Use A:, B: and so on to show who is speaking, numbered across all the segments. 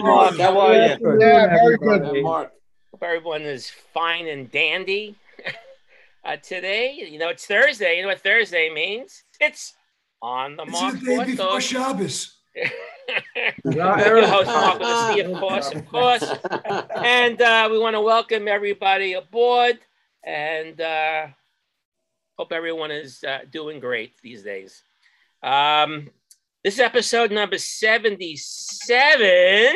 A: Good.
B: Mark, how are you?
C: Yeah, very good.
B: Mark.
D: Hope everyone is fine and dandy. uh, today, you know, it's Thursday. You know what Thursday means? It's on the
C: It's
D: Mark
C: the day before
D: Forto.
C: Shabbos.
D: Your host, Mark with a C, of course, of course. And uh, we want to welcome everybody aboard and uh, hope everyone is uh, doing great these days. Um, this is episode number 77,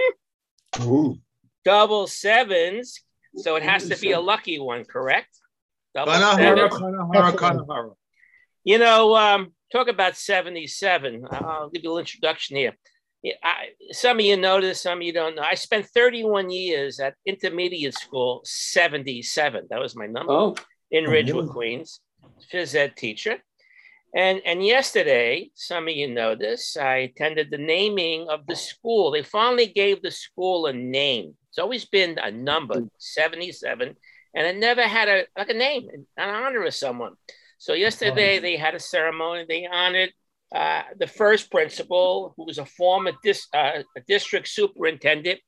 B: Ooh.
D: double sevens. So it has to be a lucky one, correct? Double
A: Kanahara,
D: sevens.
A: Kanahara, Kanahara.
D: You know, um, talk about 77. I'll give you a little introduction here. Yeah, I, some of you know this, some of you don't know. I spent 31 years at intermediate school, 77. That was my number
B: Oh,
D: in
C: Oh,
D: Ridgewood. Queens, phys ed teacher. And, and yesterday, some of you know this, I attended the naming of the school. They finally gave the school a name. It's always been a number, 77, and it never had a like a name, an honor of someone. So yesterday they had a ceremony. They honored uh, the first principal, who was a former dis, uh, a district superintendent,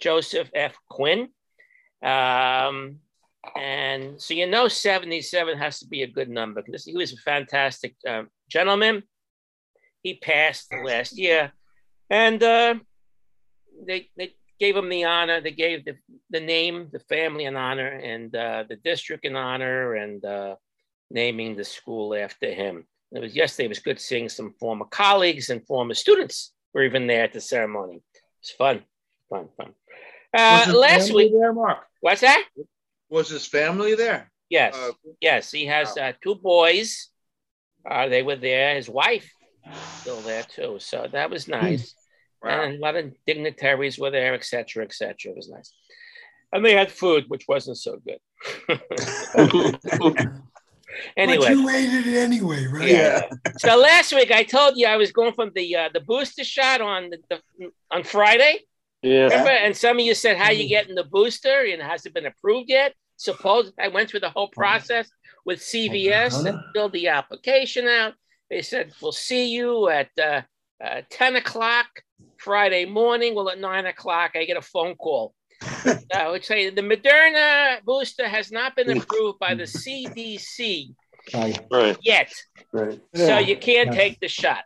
D: Joseph F. Quinn. Um, and so you know 77 has to be a good number because he was a fantastic uh, gentleman. He passed last year. And uh, they, they gave him the honor. They gave the, the name, the family an honor, and uh, the district an honor, and uh, naming the school after him. It was yesterday. It was good seeing some former colleagues and former students were even there at the ceremony. It was fun, fun, fun. Uh, last week,
A: there, Mark?
D: what's that?
A: Was his family there?
D: Yes,
A: Uh,
D: yes. He has uh, two boys. Uh, they were there. His wife still there too. So that was nice.
A: Wow.
D: And a lot of dignitaries were there, etc., cetera, et cetera. It was nice. And they had food, which wasn't so good. anyway,
C: But you ate it anyway, right?
D: Yeah. so last week I told you I was going from the uh, the booster shot on the, the on Friday.
B: yeah.
D: Remember? And some of you said, "How you getting the booster? And has it been approved yet?" Suppose I went through the whole process with CVS and filled the application out. They said, "We'll see you at uh, uh, ten o'clock Friday morning." Well, at nine o'clock, I get a phone call. I would say the Moderna booster has not been approved by the CDC
E: Right.
B: Right.
D: yet,
B: Right.
D: so you can't
E: Yeah.
D: take the shot.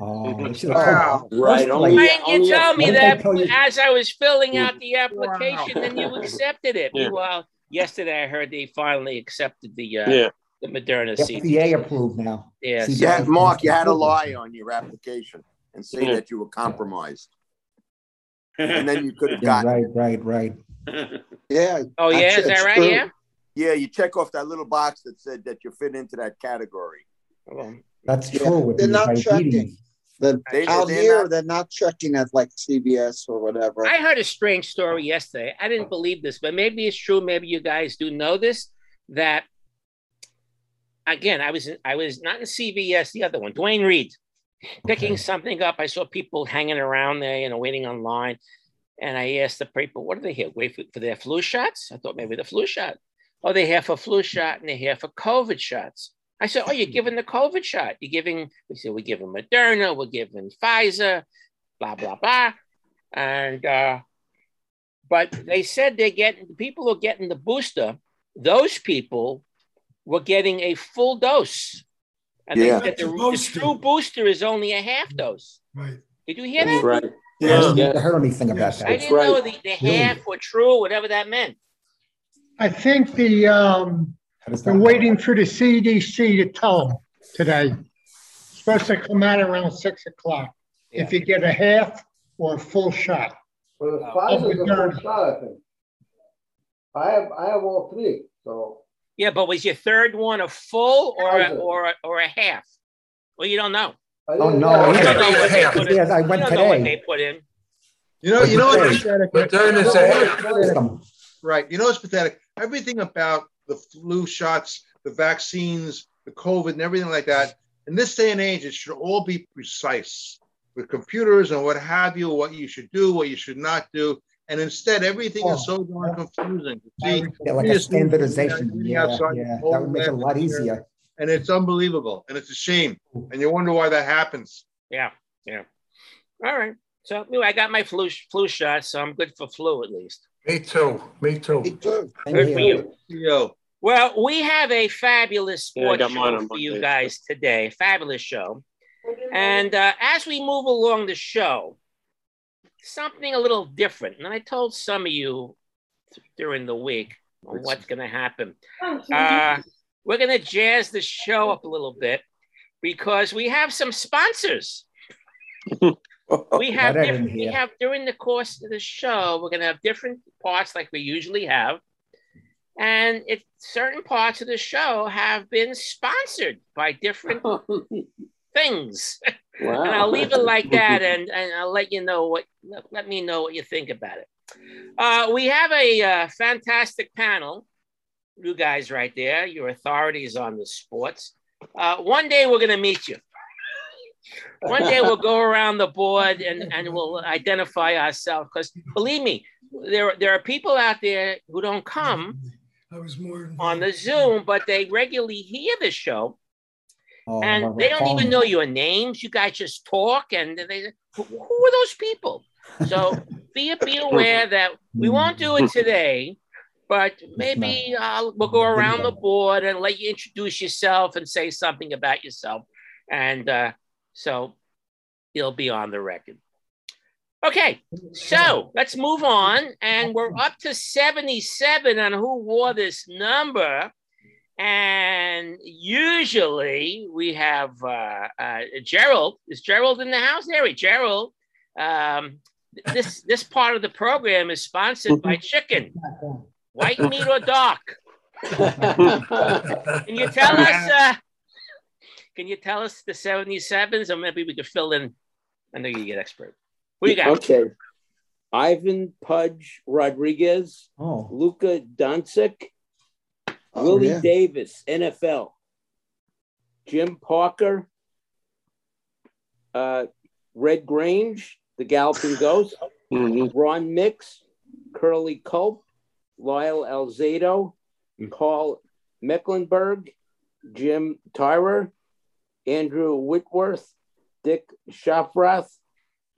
E: Oh, they should have
A: Wow.
B: Right.
E: First
B: Only,
D: Why didn't you
B: only
D: tell me that
E: tell you?
D: as I was filling out the application, and you accepted it?
B: Yeah.
D: Well, yesterday I heard they finally accepted the uh,
B: Yeah.
D: the Moderna seed.
E: FDA approved now.
D: Yes.
E: See,
F: Yeah, Mark, you had to lie on your application and say
B: Yeah.
F: that you were compromised. And then you could have
E: Yeah,
F: gotten,
E: right, right, right.
B: Yeah.
D: Oh yeah, is that right? Yeah.
F: yeah, you check off that little box that said that you fit into that category.
D: Well,
E: That's
G: Yeah,
E: true with
G: they're not
E: diabetes.
G: checking. The,
F: They-
G: out
F: they're
G: here,
F: not-
G: they're not checking at like CVS or whatever.
D: I heard a strange story yesterday. I didn't oh. believe this, but maybe it's true. Maybe you guys do know this. That again, I was in, I was not in CVS, the other one, Duane Reade, picking
E: Okay.
D: something up. I saw people hanging around there, you know, waiting online. And I asked the people, what are they here? Wait for, for their flu shots? I thought maybe the flu shot. Oh, they're here for flu shot and they're here for COVID shots. I said, Oh, you're giving the COVID shot. You're giving, we said, we're giving Moderna, we're giving Pfizer, blah, blah, blah. And, uh, but they said they're getting, the people who are getting the booster, those people were getting a full dose. And
F: Yeah.
D: they said the, the true booster is only a half dose.
C: Right.
D: Did you hear that?
B: That's right.
E: I
B: Yeah.
E: didn't
B: Yeah.
E: heard anything about
C: that.
D: I didn't
B: right.
D: know the, the half were true, whatever that meant.
H: I think the, um,
E: How does that
H: they're
E: work?
H: waiting for the CDC to tell them today. Supposed to come out around six o'clock. If you get a half or a full shot.
I: Well, the. Pfizer's a full shot, I think. I have, I have all three, so.
D: Yeah, but was your third one a full or a, or a, or a half? Well, you don't know.
E: Oh, no,
I: I
D: You don't know what they
E: Yes,
D: put in.
E: yes, I
D: You
E: went
D: don't know what
E: today.
D: they put in.
A: You know, you know what's pathetic?
I: No,
A: Moderna's a
I: wait, wait.
E: System.
A: Right. You know what's pathetic? Everything about the flu shots, the vaccines, the COVID, and everything like that. In this day and age, it should all be precise with computers and what have you, what you should do, what you should not do. And instead, everything is so oh, darn confusing. See,
E: Yeah, like a standardization. Yeah,
A: outside
E: yeah, that would make it a lot
A: whole
E: easier.
A: and it's unbelievable, and it's a shame. And you wonder why that happens.
D: Yeah, yeah. All right. So anyway, I got my flu flu shot, so I'm good for flu at least.
C: Me too. Me too.
G: Me too.
D: Good for you.
A: Yo,
D: Well, we have a fabulous sports
J: got mine
D: show for you
J: Monday.
D: guys today. Fabulous show. And uh, as we move along the show, something a little different. And I told some of you during the week what's going to happen. Uh, we're going to jazz the show up a little bit because we have some sponsors. We have different, we have during the course of the show, we're going to have different parts like we usually have. And it certain parts of the show have been sponsored by different things.
J: Wow.
D: and I'll leave it like that and, and I'll let you know what let, me know what you think about it. Uh, we have a uh, fantastic panel, you guys right there, your authorities on the sports. Uh, one day we're going to meet you. One day we'll go around the board and, and we'll identify ourselves because believe me, there, there are people out there who don't come
C: I was more
D: on the Zoom, but they regularly hear the show
E: Oh,
D: and they don't even know your names. You guys just talk, and they who who are those people? So be be aware that we won't do it today, but maybe uh, we'll go around the board and let you introduce yourself and say something about yourself, and uh, so it'll be on the record. Okay, so let's move on, and we're up to seventy-seven on who wore this number. And usually we have uh, uh, Gerald. Is Gerald in the house? There we Gerald. Um, this this part of the program is sponsored by Chicken, white meat or dark. Can you tell us? Uh, can you tell us the seventy sevens, or maybe we could fill in? I know you get expert. Who you got?
J: Okay. Ivan Pudge Rodriguez,
E: Oh,
J: Luka Doncic,
G: Oh,
J: Willie
G: yeah.
J: Davis, NFL, Jim Parker, uh, Red Grange, the Galloping Ghost, Ron Mix, Curly Culp, Lyle Alzado, Paul Mecklenburg, Jim Tyrer, Andrew Whitworth, Dick Schafrath,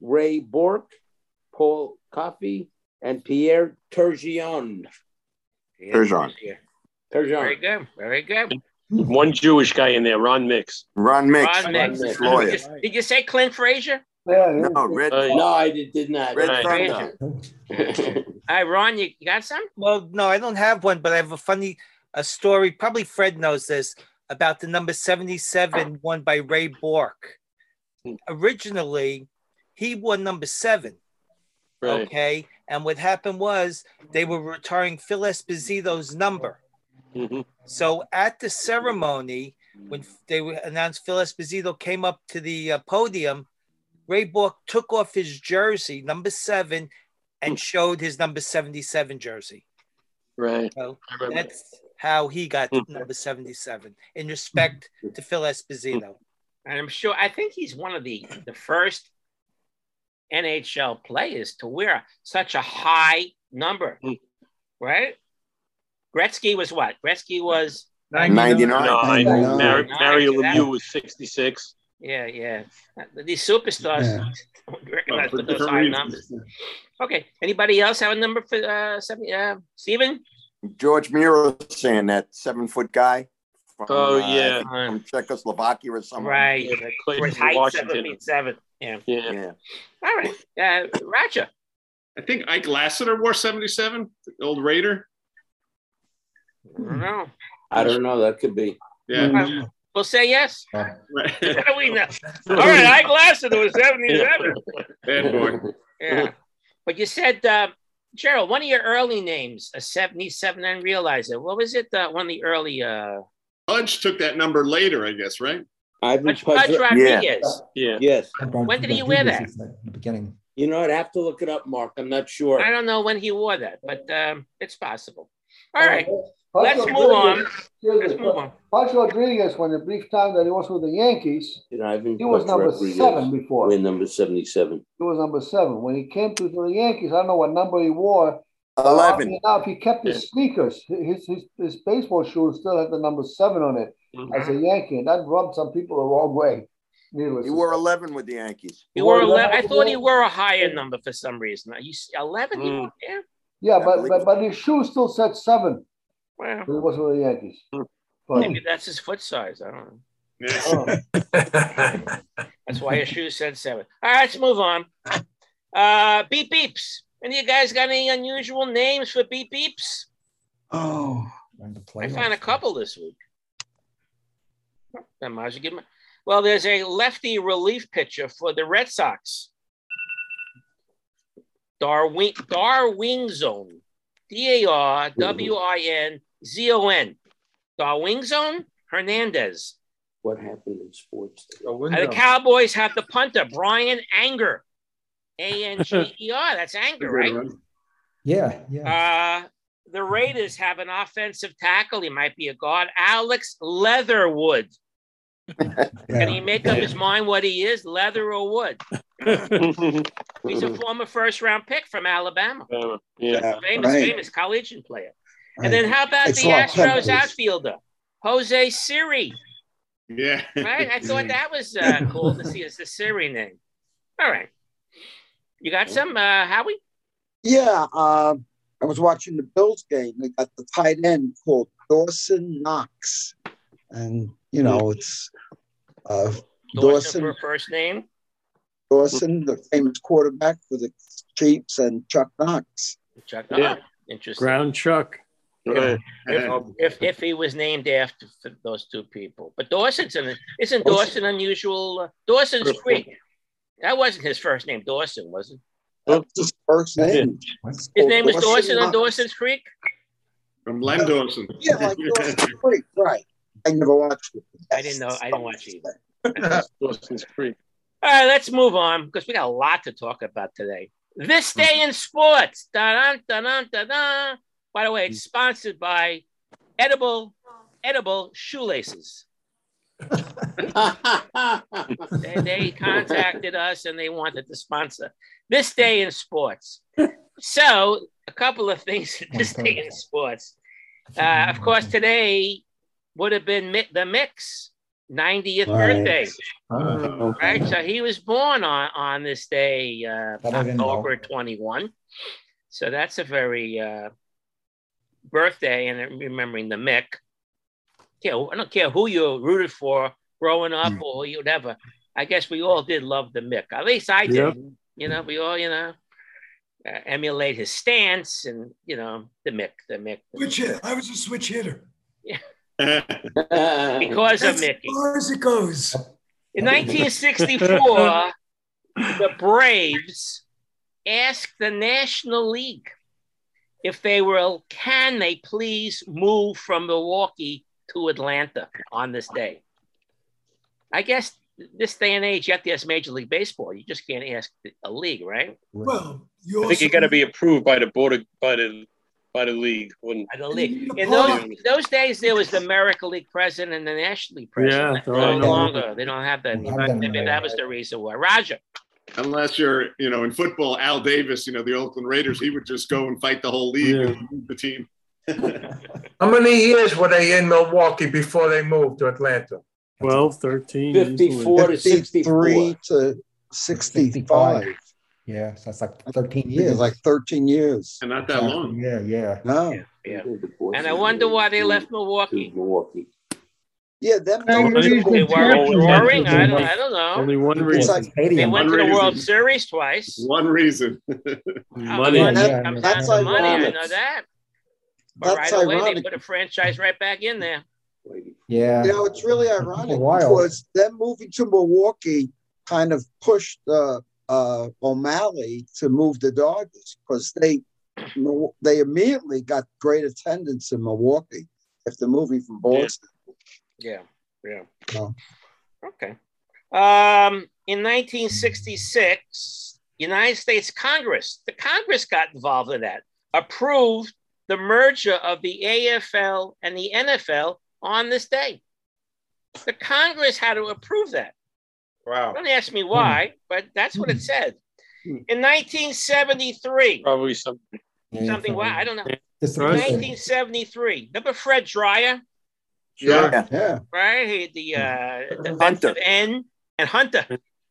J: Ray Bourque, Paul Coffey, and Pierre Turgeon.
F: Turgeon.
D: Very
J: Turgeon.
D: good. Very good.
K: One Jewish guy in there, Ron Mix.
F: Ron Mix,
D: Ron Mix.
J: Mix.
F: lawyer.
D: Did you, did you say Clint Frazier?
I: Yeah, yeah.
F: No, Red,
K: Uh,
J: No, I did, did not.
F: Red
D: Right.
F: Thunder.
D: All right, Ron, you, you got some?
L: Well, no, I don't have one, but I have a funny a story. Probably Fred knows this about the number 77 won by Ray Bourque. Originally, he won number seven.
K: Right.
L: Okay. And what happened was they were retiring Phil Esposito's number.
K: Mhm.
L: So at the ceremony, when they announced Phil Esposito came up to the uh, podium, Ray Bourque took off his jersey, number seven, and showed his number 77 jersey.
K: Right.
L: So that's how he got
K: Hmm.
L: number 77 in respect to Phil Esposito.
D: And I'm sure, I think he's one of the, the first NHL players to wear such a high number,
K: Hmm.
D: right? Gretzky was what? Gretzky was,
F: 99.
K: No,
G: Ninety-nine.
K: Mar- Mario Lemieux was 66.
D: yeah, yeah. These superstars
C: Yeah.
D: don't recognize
K: for
D: those high
K: reasons.
D: numbers. Okay. Anybody else have a number for uh, seven? Uh, Steven?
F: George Miro saying that seven foot guy. From,
K: Oh,
F: uh,
K: yeah.
F: From Czechoslovakia or something.
D: Right.
K: Yeah, that played
D: His
K: for
D: height, seven feet seven. Yeah.
K: Yeah.
F: Yeah.
D: All right. Uh, Roger.
M: I think Ike Lassiter wore 77, the old Raider.
D: I don't know.
J: I don't know. That could be.
M: Yeah.
D: Uh, We'll say yes.
M: Right.
D: How do we know? All right, Ike Lassiter was 77.
M: Bad boy.
D: Yeah. But you said, uh, Gerald, one of your early names, a 77, I didn't realize it. What was it? Uh, one of the early, uh,
M: Pudge took that number later, I guess, right?
J: Ivan
D: Pudge,
J: Pudge.
D: Pudge Rodriguez.
K: Yeah.
J: Yes.
D: When did he wear that?
E: In the beginning.
J: You know, I'd have to look it up, Mark. I'm not sure.
D: I don't know when he wore that, but um, it's possible. All right,
I: Pudge
D: let's move on.
I: Rodriguez-
D: Let's move on.
I: Pudge Rodriguez, when the brief time that he was with the Yankees,
J: Did Ivan
I: he was
J: Pudge
I: number
J: Rodriguez
I: seven before.
J: Win number 77.
I: He was number seven. When he came to the Yankees, I don't know what number he wore.
F: Eleven.
I: Oddly if he kept his sneakers. His, his his baseball shoes still had the number seven on it
D: Mm-hmm.
I: as a Yankee, and that rubbed some people the wrong way. Needless
F: He
I: to
F: wore
I: say.
F: 11 with the Yankees.
D: He wore
I: Well,
D: 11. I
I: that-
D: thought he wore a higher number for some reason. You see, 11?
K: Mm.
D: Yeah.
I: Yeah, but, but but his shoe still said seven.
D: Well,
I: He was with the Yankees.
K: Hmm.
I: But
D: maybe that's his foot size. I don't know.
I: Oh,
D: That's why his shoes said seven. All right, let's move on. Uh, beep beeps. Any of you guys got any unusual names for beep beeps?
E: Oh.
D: I found a couple this week. I might as well give 'em- Well, there's a lefty relief pitcher for the Red Sox. Darwin Darwinzon. D A R W I N Z O N. Darwinzon Hernandez.
J: What happened in sports? today?
D: The Cowboys have the punter, Bryan Anger. A N G E R. That's Anger, right?
E: Yeah, yeah.
D: Uh, the Raiders have an offensive tackle. He might be a guard, Alex Leatherwood. Can he make up his mind what he is, leather or wood? He's a former first round pick from Alabama.
K: yeah.
D: Famous,
G: Right.
D: famous collegiate player. And then how about
G: It's
D: the
G: a lot of
D: Astros
G: peppers.
D: outfielder, Jose Siri?
M: Yeah.
D: Right? I thought that was uh, cool to see as the Siri name. All right. You got some, uh, Howie?
G: Yeah, um, I was watching the Bills game. They got the tight end called Dawson Knox, and you know it's uh,
D: Dawson
G: Dawson
D: for first name.
G: Dawson, the famous quarterback for the Chiefs, and Chuck Knox.
D: Chuck.
K: Yeah.
D: Oh, interesting.
N: Ground Chuck.
K: Right.
D: if, if if he was named after those two people. But Dawson's an isn't Dawson unusual? Uh, Dawson's
K: First
D: Creek. That wasn't his first name, Dawson, was it?
G: That's his first name.
D: His name was Dawson on Dawson's Creek.
M: From Len Dawson.
G: Yeah, like Dawson Creek, right? I never watched it.
D: I didn't know. I didn't watch either.
K: Dawson's Creek.
D: All right, let's move on because we got a lot to talk about today. This day in sports. Dun dun dun dun dun. By the way, it's sponsored by Edible Edible Shoelaces. they, they contacted us and they wanted to sponsor this day in sports. So, a couple of things this day in sports. Uh, of course, today would have been the Mick's 90th
E: Right.
D: birthday,
E: Oh,
D: right? So he was born on on this day, uh,
E: That I didn't know.
D: October 21. So that's a very uh, birthday and remembering the Mick. Yeah, I don't care who you rooted for growing up
E: Hmm.
D: or whatever. I guess we all did love the Mick. At least I did.
N: Yep.
D: You know, we all, you know, uh, emulate his stance and you know the Mick, the Mick. the
C: Switch
D: Mick.
C: hit. I was a switch hitter.
D: Because of
C: That's
D: Mickey.
C: as far as it goes.
D: In 1964, the Braves asked the National League if they were, can they please move from Milwaukee to Atlanta on this day? I guess this day and age, you have to ask Major League Baseball. You just can't ask a league, right?
C: Well, you
K: I think you got to be approved by the board of, by the by the league. When
D: By the league. In those, those days, there was the American League president and the National League president.
N: Yeah,
D: no
N: right.
D: longer. They don't have that.
E: Don't have
D: Maybe
E: anymore.
D: that was the reason why. Roger.
M: Unless you're, you know, in football, Al Davis, you know, the Oakland Raiders, he would just go and fight the whole league
N: Yeah.
M: and the team.
C: How many years were they in Milwaukee before they moved to Atlanta?
N: 12, 13.
J: 54 to
G: 53
J: 64.
G: to 65.
E: Yeah, so that's like 13
G: Yeah,
E: years.
G: like 13 years.
M: And not that long.
E: Yeah, yeah.
G: No.
D: Yeah. And I wonder why they left Milwaukee.
J: Milwaukee.
G: Yeah, them
H: Hey,
G: numbers
D: They weren't roaring. I don't, I don't know.
N: Only one reason.
G: like,
D: They
E: Stadium.
D: went to the
M: One
D: World. Series twice.
M: One reason.
D: Oh,
N: Money.
D: the money
E: Yeah,
D: comes
G: that's
D: down to money. I know that. But
G: That's
D: right away, they put a franchise right back in there.
E: Yeah.
G: You know, it's really ironic
E: while.
G: because them moving to Milwaukee kind of pushed uh, uh, O'Malley to move the Dodgers because they they immediately got great attendance in Milwaukee after moving from Boston.
D: Yeah, yeah.
G: Oh.
D: Okay. Um, in 1966, United States Congress, the Congress got involved in that, approved the merger of the AFL and the NFL on this day. The Congress had to approve that.
A: Wow.
D: Don't ask me why, but that's what it said. In 1973,
K: probably something.
D: something, why, I don't know. 1973, remember Fred Dryer,
A: Yeah.
G: Yeah.
D: right? He, the uh, the
F: Hunter.
D: defensive end And Hunter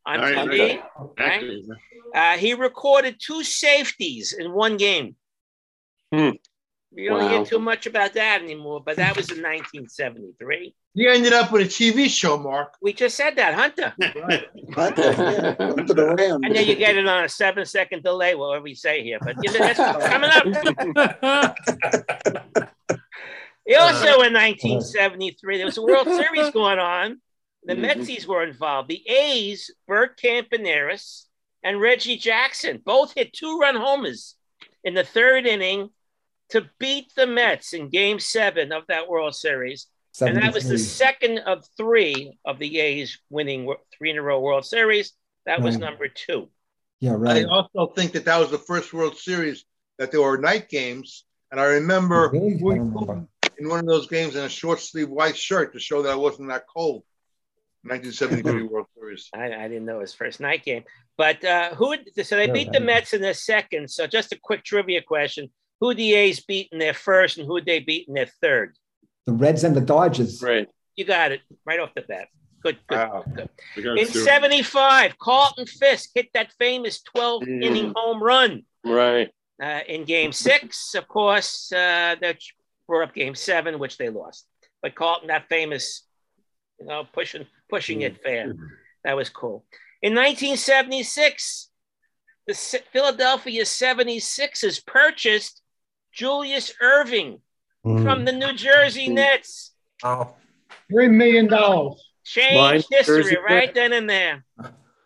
D: on
M: All right,
D: TV. Right? Uh, he recorded two safeties in one game.
K: Hmm.
D: We don't
J: Wow.
D: hear too much about that anymore, but that was in 1973.
A: You ended up with a TV show, Mark.
D: We just said that, Hunter.
G: Hunter, yeah, Hunter the Ram.
D: And then you get it on a seven second delay, whatever we say here. But you know, that's coming up. Also in 1973, there was a World Series going on. The mm-hmm. Metsies were involved. The A's, Bert Campaneris and Reggie Jackson both hit two run homers in the third inning to beat the Mets in game seven of that World Series. And that was the second of three of the A's winning three in a row World Series. That was number two.
E: Yeah, right.
A: I also think that that was the first World Series that there were night games. And I remember
E: Really? I remember.
A: In one of those games in a short sleeve white shirt to show that I wasn't that cold. 1973 World Series.
D: I, I didn't know it was first night game. But uh, who? So they
E: Yeah,
D: beat the. Mets in their second. So just a quick trivia question: Who the A's beat in their first, and who they beat in their third?
E: The Reds and the Dodgers.
K: Right.
D: You got it right off the bat. Good, good,
A: Wow.
D: good. In '75, Carlton Fisk hit that famous 12
K: Mm.
D: inning home run
K: Right.
D: uh, in Game Six. Of course, uh, that brought up Game Seven, which they lost. But Carlton, that famous, you know, pushing pushing it fan, that was cool. In 1976, the Philadelphia 76ers purchased Julius Erving
E: Mm.
D: from the New Jersey Nets.
C: Oh,
H: Three million dollars.
D: Change
N: Mine,
D: history
N: Jersey
D: right
N: Nets.
D: then and there.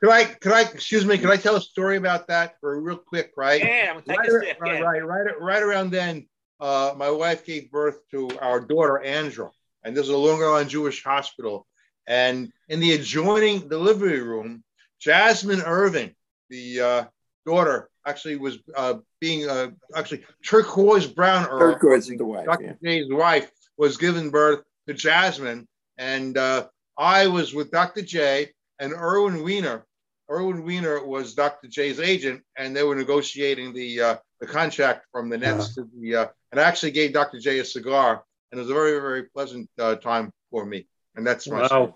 A: Could I, could I, excuse me, could I tell a story about that for real quick, right?
D: Yeah, take
A: right,
D: a sip.
A: right,
D: yeah.
A: right, right, right around then, uh, my wife gave birth to our daughter, Andra, and this is a Long Island Jewish hospital. And in the adjoining delivery room, Jasmine Erving, the uh, daughter, actually was uh, being uh, actually turquoise brown Erving,
F: Turquoise is the wife.
A: Dr.
F: Yeah.
A: J's wife, was giving birth to Jasmine, and uh, I was with Dr. J and Erwin Weiner. Erwin Weiner was Dr. J's agent, and they were negotiating the uh, the contract from the Nets to the. Uh, and I actually gave Dr. J a cigar, and it was a very very pleasant uh, time for me. And that's my story.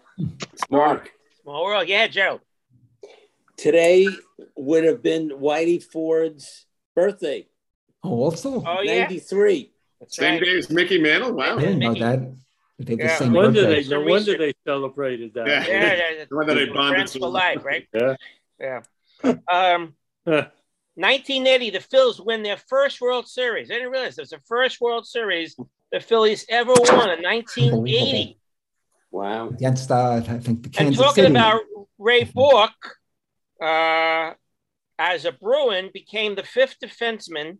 N: Wow.
J: Mark,
D: Small world. Yeah, Joe.
J: Today would have been Whitey Ford's birthday,
E: Oh, also?
D: Oh yeah.
J: 93.
D: That's
M: Same
D: right.
M: day as Mickey Mantle. Wow.
E: I
M: Wow.
E: didn't know that. They have the same
N: No wonder
E: birthday.
N: they, no wonder they celebrated that.
M: Yeah.
D: Yeah, yeah,
M: No wonder they
D: yeah.
M: bonded
D: Friends
M: so
D: for life, right?
N: Yeah.
D: Yeah. Um, 1980, the Phils win their first World Series. I didn't realize it was the first World Series the Phillies ever won in 1980.
J: Wow.
E: Against, uh, I think, the
D: And
E: Kansas
D: talking
E: City.
D: about Ray Bourque, uh, as a Bruin, became the fifth defenseman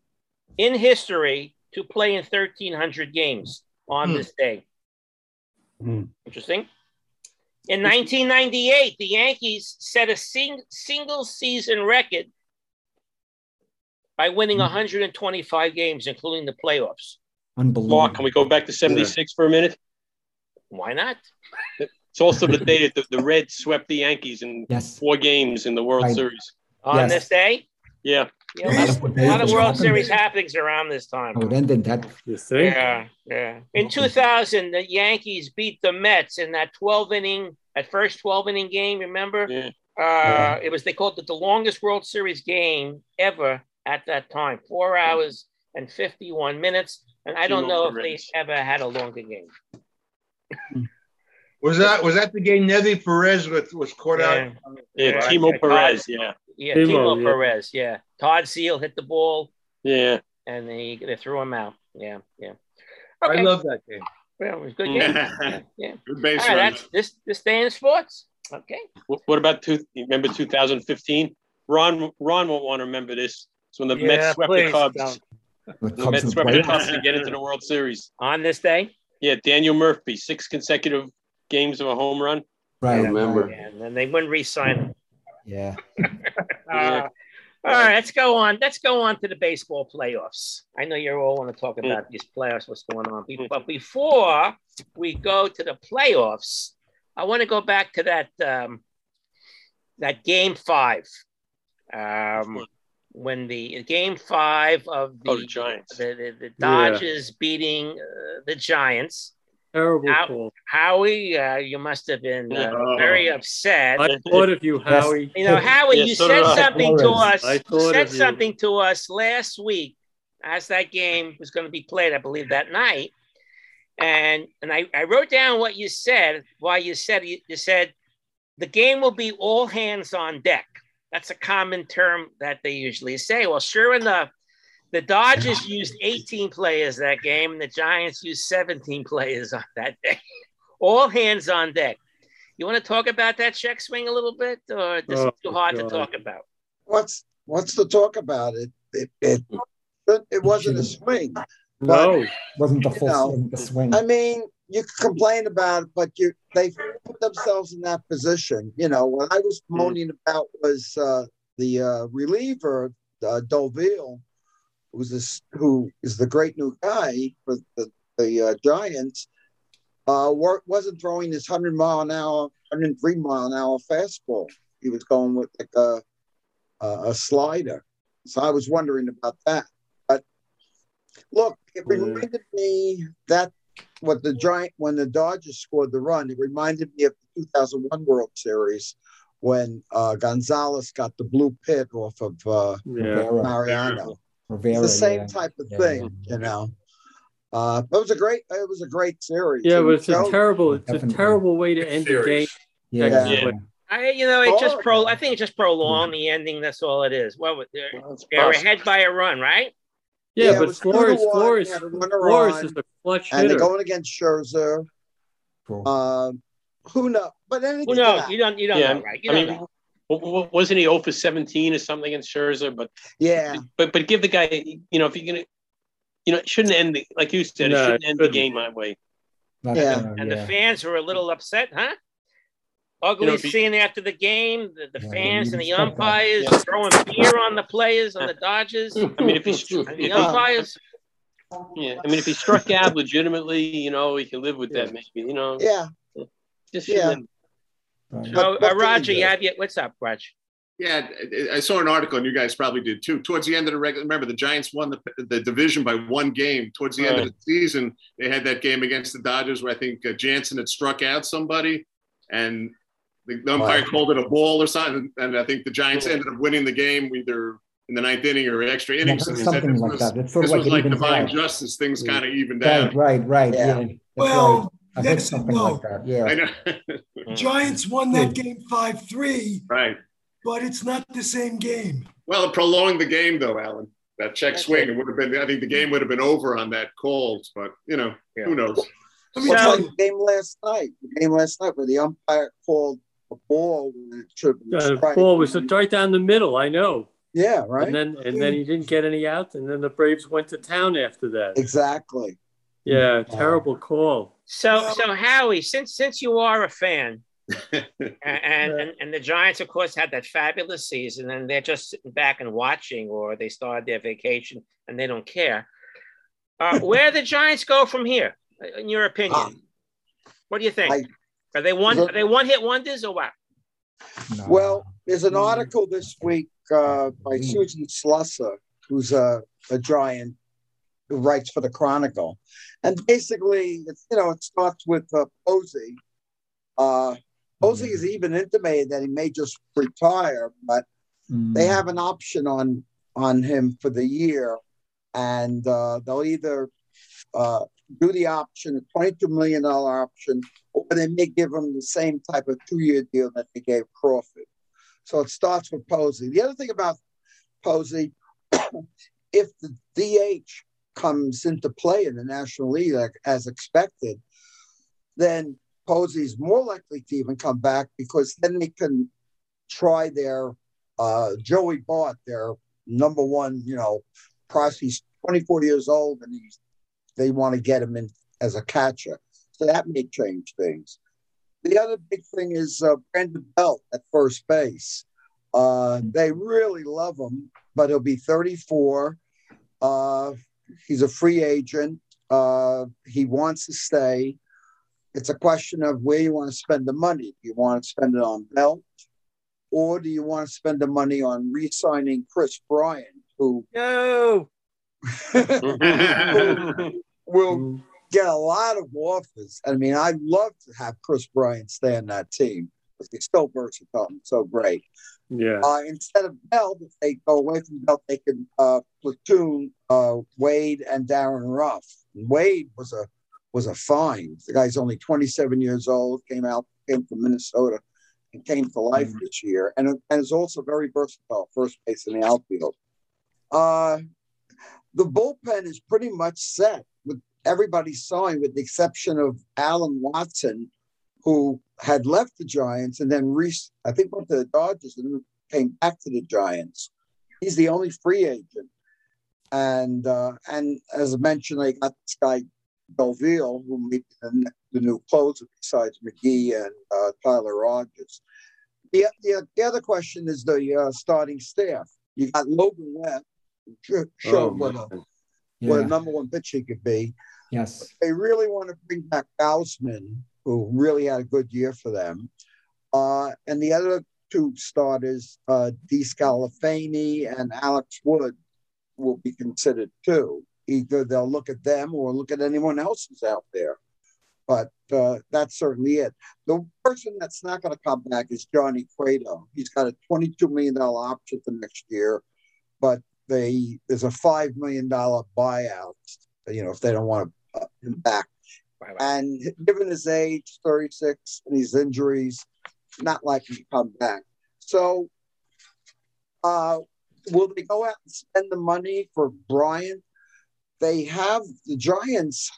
D: in history to play in 1,300 games on
A: Hmm.
D: this day.
E: Hmm.
D: Interesting. In 1998, the Yankees set a sing- single season record by winning
E: Hmm.
D: 125 games, including the playoffs.
E: Unbelievable.
K: Mark, can we go back to 76 for a minute?
D: Why not?
K: It's also the day that the, the Reds swept the Yankees in
E: Yes.
K: four games in the World
E: Right.
K: Series.
D: On
E: Yes.
D: this day?
K: Yeah.
D: Yeah, a lot of, a lot of World Series happenings around this time.
E: Oh, then, ended that.
N: You think?
D: Yeah, yeah. In 2000, the Yankees beat the Mets in that 12 inning, that first 12 inning game. Remember?
K: Yeah.
D: Uh, It was they called it the longest World Series game ever at that time, four hours and 51 minutes. And I don't
K: Timo
D: know if
K: Perez.
D: they ever had a longer game.
A: Was that was that the game Nevi Perez was, was caught
D: Yeah.
A: out?
K: Yeah,
D: Right.
K: Timo
D: Yeah,
K: Perez. Yeah.
D: Yeah,
N: Timo,
D: Timo,
N: yeah.
D: Perez. Yeah, Todd Zeile hit the ball
K: Yeah.
D: and they they threw him out. Yeah, yeah.
A: I love that game.
D: well, it was good game. yeah, yeah.
M: Good base
D: All right, that's this this day in sports. Okay.
K: What, what about two? Remember 2015? Ron Ron won't want to remember this. It's when the
L: Yeah,
K: Mets swept
L: please
K: the Cubs.
L: don't.
E: The
K: The
E: Cubs
K: Mets swept the Cubs to get into the World Series.
D: On this day.
K: Yeah, Daniel Murphy, six consecutive games of a home run.
E: Right.
J: remember.
D: And then they wouldn't re-sign him.
E: Yeah.
D: Uh, all right, let's go on. Let's go on to the baseball playoffs. I know you all want to talk about these playoffs, what's going on. But before we go to the playoffs, I want to go back to that um, that game five. Um, when the game five of the,
K: Oh, the Giants.
D: the, the, the Dodgers beating uh, the Giants.
N: Terrible
D: How-
N: call.
D: Howie, uh, you must have been uh,
N: Oh.
D: very upset.
N: I thought of you, Howie.
D: You know, Howie,
N: Yeah,
D: you
N: so
D: said
N: I.
D: something to us.
N: I
D: You said
N: of you.
D: something to us last week as that game was going to be played, I believe, that night. And and I, I wrote down what you said. Why you said you, you said the game will be all hands on deck. That's a common term that they usually say. Well, sure enough, the Dodgers used 18 players that game, and the Giants used 17 players on that day. all hands on deck. You want to talk about that check swing a little bit, or this
G: Oh,
D: is too hard to talk about?
G: What's what's to talk about? It it it, it wasn't a swing.
N: No.
E: Wasn't the
G: you
E: full
G: know,
E: swing, the swing.
G: I mean, you complain about it, but you they put themselves in that position. You know, what I was moaning about was uh, the uh, reliever uh, Doville, who's this who is the great new guy for the the uh, Giants. Uh, wasn't throwing his hundred mile an hour, hundred three mile an hour fastball. He was going with like a a, a slider. So I was wondering about that. But look, it reminded me that what the giant when the Dodgers scored the run, it reminded me of the 2001 World Series when uh, Gonzalez got the blue pit off of uh,
E: Rivera.
G: Mariano.
E: Rivera,
G: it's the same
E: yeah.
G: type of
E: Yeah,
G: thing, you know. Uh, but it was a great, it was a great series.
N: Yeah,
G: And
N: but it's a
G: Joe-
N: terrible, it's a terrible way to end the game.
E: Yeah.
N: Check
G: Yeah.
D: I, you know, it just
G: Oh.
D: pro. I think it just prolonged the ending. That's all it is. Well, they're,
K: it's
D: they're ahead by a run, right?
N: Yeah,
G: Yeah,
N: but
G: was two to
N: Flores,
G: one,
N: Flores,
G: he had a runner
N: Flores is a clutch
G: and they're going against Scherzer.
E: Cool.
G: Um, who knows? But anything
D: Who
G: can
D: knows? You don't. You don't
K: Yeah,
D: know, right? You
K: I
D: don't
K: mean,
D: know.
K: W- w- wasn't he 0 for 17 or something in Scherzer? But
G: Yeah,
K: but but give the guy, you know, if you're gonna, you know, it shouldn't end the, like you said,
N: No,
K: it shouldn't
N: it
K: end the game that way.
E: Not,
G: Yeah.
D: And
E: yeah.
D: the fans were a little upset, huh? Ugly
K: You know, if you-
D: scene after the game. The, the
E: Yeah,
D: fans and the umpires
K: Yeah.
D: throwing beer on the players on the Dodgers.
K: I mean, if he's
D: And the umpires.
K: yeah, I mean, if he struck out legitimately, you know, he can live with that. Maybe, you know,
G: yeah.
K: just
G: Yeah.
K: Shouldn't-
E: Right.
D: So,
G: But
D: uh,
G: what you
D: Roger, you have your what's up, Raj?
M: Yeah, I- I saw an article, and you guys probably did too. Towards the end of the regular, remember the Giants won the, the division by one game. Towards the end of the season, they had that game against the Dodgers where I think uh, Jansen had struck out somebody, and the, the umpire
G: Wow.
M: called it a ball or something. And I think the Giants ended up winning the game either in the ninth inning or extra innings. And he said
E: something like
M: was,
E: that. It's sort
M: this
E: of like
M: was like divine
E: out.
M: justice. Things kind of evened out.
E: right, right.
G: Yeah.
E: Yeah.
O: Well,
E: right. I heard
O: yes
E: something
O: no.
E: like that. Yeah.
M: I know.
O: Giants won that game 5 3,
M: right.
O: but it's not the same game.
M: Well, it prolonged the game, though, Alan. That check swing, it would have been. I think the game would have been over on that call, but you know,
D: Yeah.
M: who knows?
O: I mean,
G: What's
O: tell
G: like the game last night? The game last night where the umpire called a ball when it should have been
N: Uh,
G: strike.
N: ball was right down the middle. I know.
G: Yeah, right.
N: And then and then he didn't get any out, and then the Braves went to town after that.
G: exactly.
N: Yeah, terrible call.
D: So, so Howie, since since you are a fan, and, and and the Giants, of course, had that fabulous season, and they're just sitting back and watching, or they started their vacation and they don't care. Uh, where the Giants go from here, in your opinion? What do you think?
G: I-
D: are they one?
G: Look-
D: Are they one hit wonders or what?
E: No.
G: Well, there's an article this week uh, by Susan Slusser, who's a, a giant who writes for the Chronicle, and basically, it's, you know, it starts with uh, Posey. Uh, Posey has even intimated that he may just retire, but
E: Mm.
G: they have an option on on him for the year, and uh, they'll either uh, do the option, a twenty-two million dollar option, or they may give him the same type of two-year deal that they gave Crawford. So it starts with Posey. The other thing about Posey, if the DH comes into play in the National League like, as expected, then Posey's more likely to even come back because then they can try their uh, Joey Bart, their number one, you know, process. He's 24 years old and he's they want to get him in as a catcher. So that may change things. The other big thing is uh, Brandon Belt at first base. Uh, they really love him, but he'll be 34. Uh, he's a free agent. Uh, he wants to stay. It's a question of where you want to spend the money. Do you want to spend it on Belt, or do you want to spend the money on re-signing Kris Bryant, who
L: No.
G: will get a lot of offers. I mean, I'd love to have Kris Bryant stay on that team because he's so versatile and so great.
N: Yeah.
G: Uh, instead of Bell, if they go away from Bell, they can uh, platoon uh, Wade and Darin Ruf. Wade was a was a find. The guy's only 27 years old. Came out, came from Minnesota, and came to life this year, and and is also very versatile. First base in the outfield. Uh, the bullpen is pretty much set with everybody signed, with the exception of Alan Watson, who had left the Giants and then re- I think went to the Dodgers and then came back to the Giants. He's the only free agent. And uh, and as I mentioned, they got this guy Belville, who may be the, the new closer besides McGee and uh, Tyler Rogers. The, the, the other question is the uh, starting staff. You got Logan Webb, who showed
N: Oh,
G: what, a,
N: man.
G: what a number one pitcher he could be.
E: Yes.
G: They really want to bring back Gausman, who really had a good year for them. Uh, and the other two starters, uh, DeSclafani and Alex Wood, will be considered too. Either they'll look at them or look at anyone else who's out there. But uh, that's certainly it. The person that's not going to come back is Johnny Cueto. He's got a $22 million option for next year, but they there's a $5 million buyout, you know, if they don't want uh, him back. And given his age, 36, and his injuries, not likely to come back. So, uh, will they go out and spend the money for Bryant? They have the Giants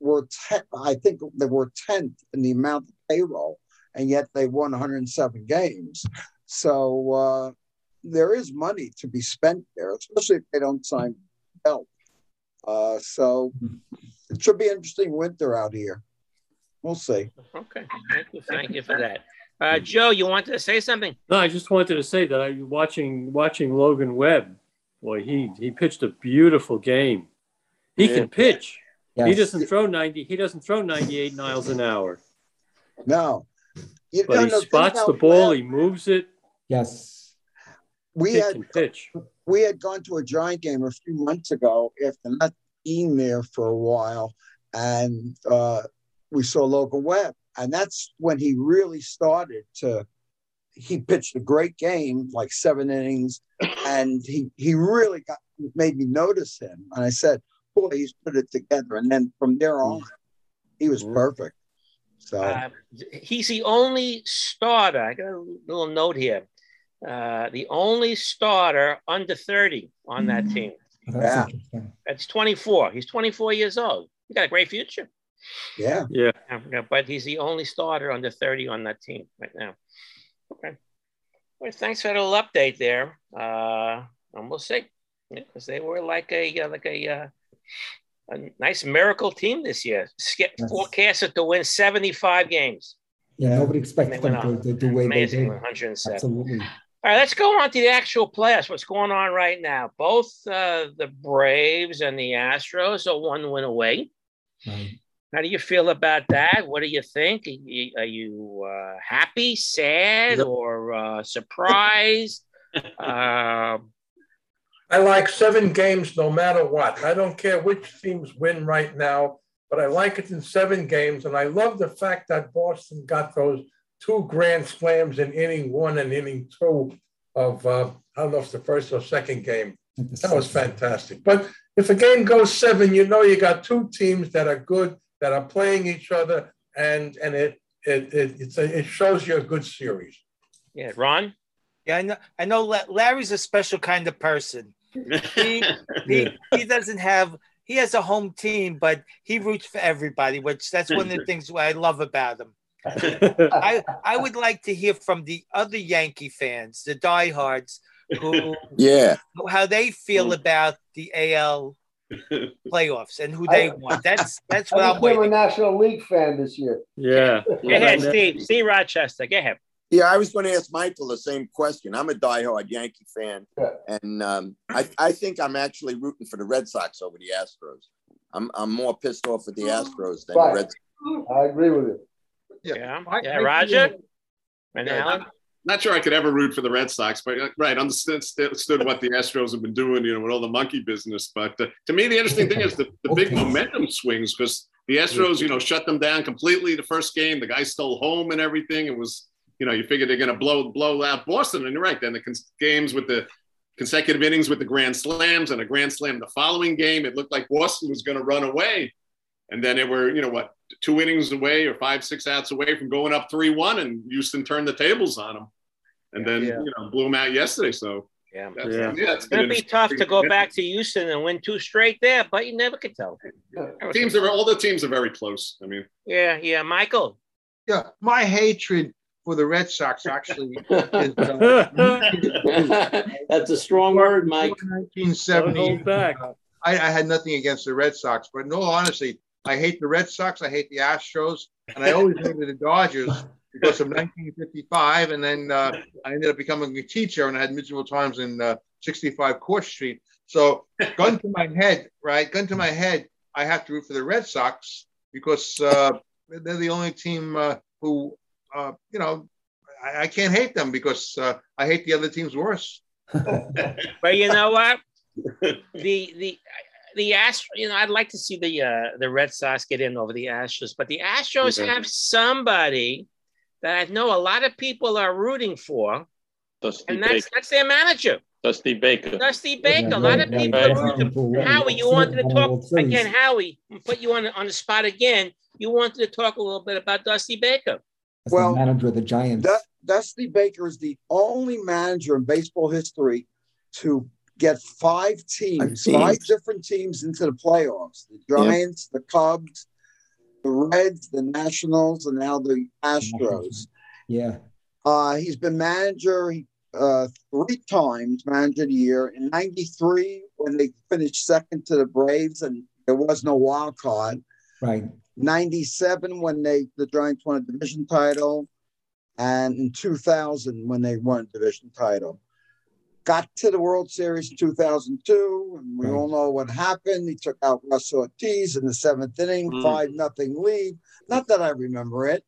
G: were, te- I think they were 10th in the amount of payroll, and yet they won 107 games. So, uh, there is money to be spent there, especially if they don't sign Belt. Uh, so it should be an interesting winter out here. We'll see.
D: Okay. Thank you. Thank you for that. Uh, Joe, you wanted to say something?
N: No, I just wanted to say that I watching watching Logan Webb. Boy, he he pitched a beautiful game. He
G: Yeah.
N: can pitch. He doesn't throw ninety. He doesn't throw ninety-eight miles an hour,
G: No. You
N: but
G: know,
N: he
G: the thing
N: spots the ball.
G: Webb,
N: He moves it.
E: Yes.
G: we
N: Kid
G: had
N: can pitch.
G: we had gone to a giant game a few months ago after not there for a while, and uh, we saw Logan Webb, and that's when he really started to. He pitched a great game, like seven innings, and he he really got made me notice him. And I said, "Boy, he's put it together." And then from there on, he was perfect. So
D: Uh, he's the only starter. I got a little note here. Uh, the only starter under 30 on that team.
E: That's
G: Yeah.
D: That's 24. He's 24 years old. He got a great future.
G: yeah,
N: Yeah.
D: Yeah, but he's the only starter under 30 on that team right now. Okay. Well, thanks for the little update there. Uh, and we'll see. Because they were like a uh, like a uh, a nice miracle team this year. Skip
E: Yes.
D: forecasted to win 75 games.
E: Yeah, nobody expected them
D: went
E: to,
D: on.
E: to do way they
D: Amazing,
E: did.
D: 107.
E: Absolutely.
D: All right, let's go on to the actual playoffs. What's going on right now? Both uh, the Braves and the Astros are one win away.
E: Right.
D: How do you feel about that? What do you think? Are you, are you uh, happy, sad, or uh, surprised? uh,
C: I like seven games no matter what. I don't care which teams win right now, but I like it in seven games. And I love the fact that Boston got those two grand slams in inning one and inning two of, uh, I don't know if it's the first or second game. That was fantastic. But if a game goes seven, you know you got two teams that are good, that are playing each other, and and it it it, it's a, it shows you a good series.
D: yeah, Ron.
L: Yeah, I know. I know. Larry's a special kind of person. He, he, he doesn't have. He has a home team, but he roots for everybody, which that's one of the things I love about him. I I would like to hear from the other Yankee fans, the diehards, who
F: Yeah.
L: how they feel about the AL playoffs and who they
I: I-
L: want. That's that's
I: I
L: what I'm
I: became a. National League fan this year.
N: Yeah.
D: Go ahead, Steve. Steve Rochester. Go ahead.
F: Yeah, I was going to ask Michael the same question. I'm a diehard Yankee fan, and um, I, I think I'm actually rooting for the Red Sox over the Astros. I'm, I'm more pissed off with the Astros than the
I: Right.
F: Red
I: I agree with you.
D: Yeah,
A: I-
D: yeah,
A: I
D: Roger.
A: feel-
D: And
M: Yeah,
D: Alan.
M: not, not sure I could ever root for the Red Sox, but uh, right, understood understood what the Astros have been doing, you know, with all the monkey business. But uh, to me, the interesting thing is the, the big momentum swings because The Astros, you know, shut them down completely the first game. The guy stole home and everything. It was, you know, you figured they're going to blow blow out Boston, and you're right. Then the cons- games with the consecutive innings with the grand slams and a grand slam the following game, it looked like Boston was going to run away, and then it were, you know, what two innings away or five six outs away from going up three one, and Houston turned the tables on them, and then
D: Yeah.
M: you know blew them out yesterday. So
D: Yeah.
M: that's,
N: Yeah.
M: yeah, it's
D: It's gonna
M: gonna
D: be tough to go back to Houston and win two straight there, but you never could tell.
M: Teams are all the teams are very close. I mean,
D: Yeah, yeah, Michael.
A: Yeah, my hatred for the Red Sox actually is uh,
J: That's a strong word, Mike.
A: 1970.
N: Don't.
A: I, I had nothing against the Red Sox, but in all honesty, I hate the Red Sox. I hate the Astros, and I always hated the Dodgers because of 1955. And then uh, I ended up becoming a teacher, and I had miserable times in uh, 65 Court Street. So, gun to my head, right? Gun to my head, I have to root for the Red Sox because uh, they're the only team uh, who, uh, you know, I, I can't hate them because uh, I hate the other teams worse.
D: But you know what? the the the Astros, you know, I'd like to see the uh, the Red Sox get in over the Astros, but the Astros
K: Yeah.
D: have somebody that I know a lot of people are rooting for,
K: Dusty
D: and that's
K: Baker.
D: that's their manager,
K: Dusty Baker.
D: Dusty Baker. a lot of
K: yeah,
D: people
K: yeah.
D: are rooting for Howie. You wanted to talk again, Howie. I'm Put you on on the spot again. You wanted to talk a little bit about Dusty Baker.
E: As
G: Well,
E: the manager of the Giants.
G: Du- Dusty Baker is the only manager in baseball history to get five teams,
J: Five
G: five different teams into the playoffs: the Giants, the Cubs, the Reds, the Nationals, and now the Astros.
E: yeah.
G: Uh, he's been manager uh, three times, manager of the year. In '93, when they finished second to the Braves, and there was no wild card.
E: Right.
G: 97 when they the Giants won a division title, and in 2000 when they won a division title. Got to the World Series in 2002, and we
E: Right.
G: all know what happened. He took out Russ Ortiz in the seventh inning,
K: Mm.
G: five nothing lead. Not that I remember it,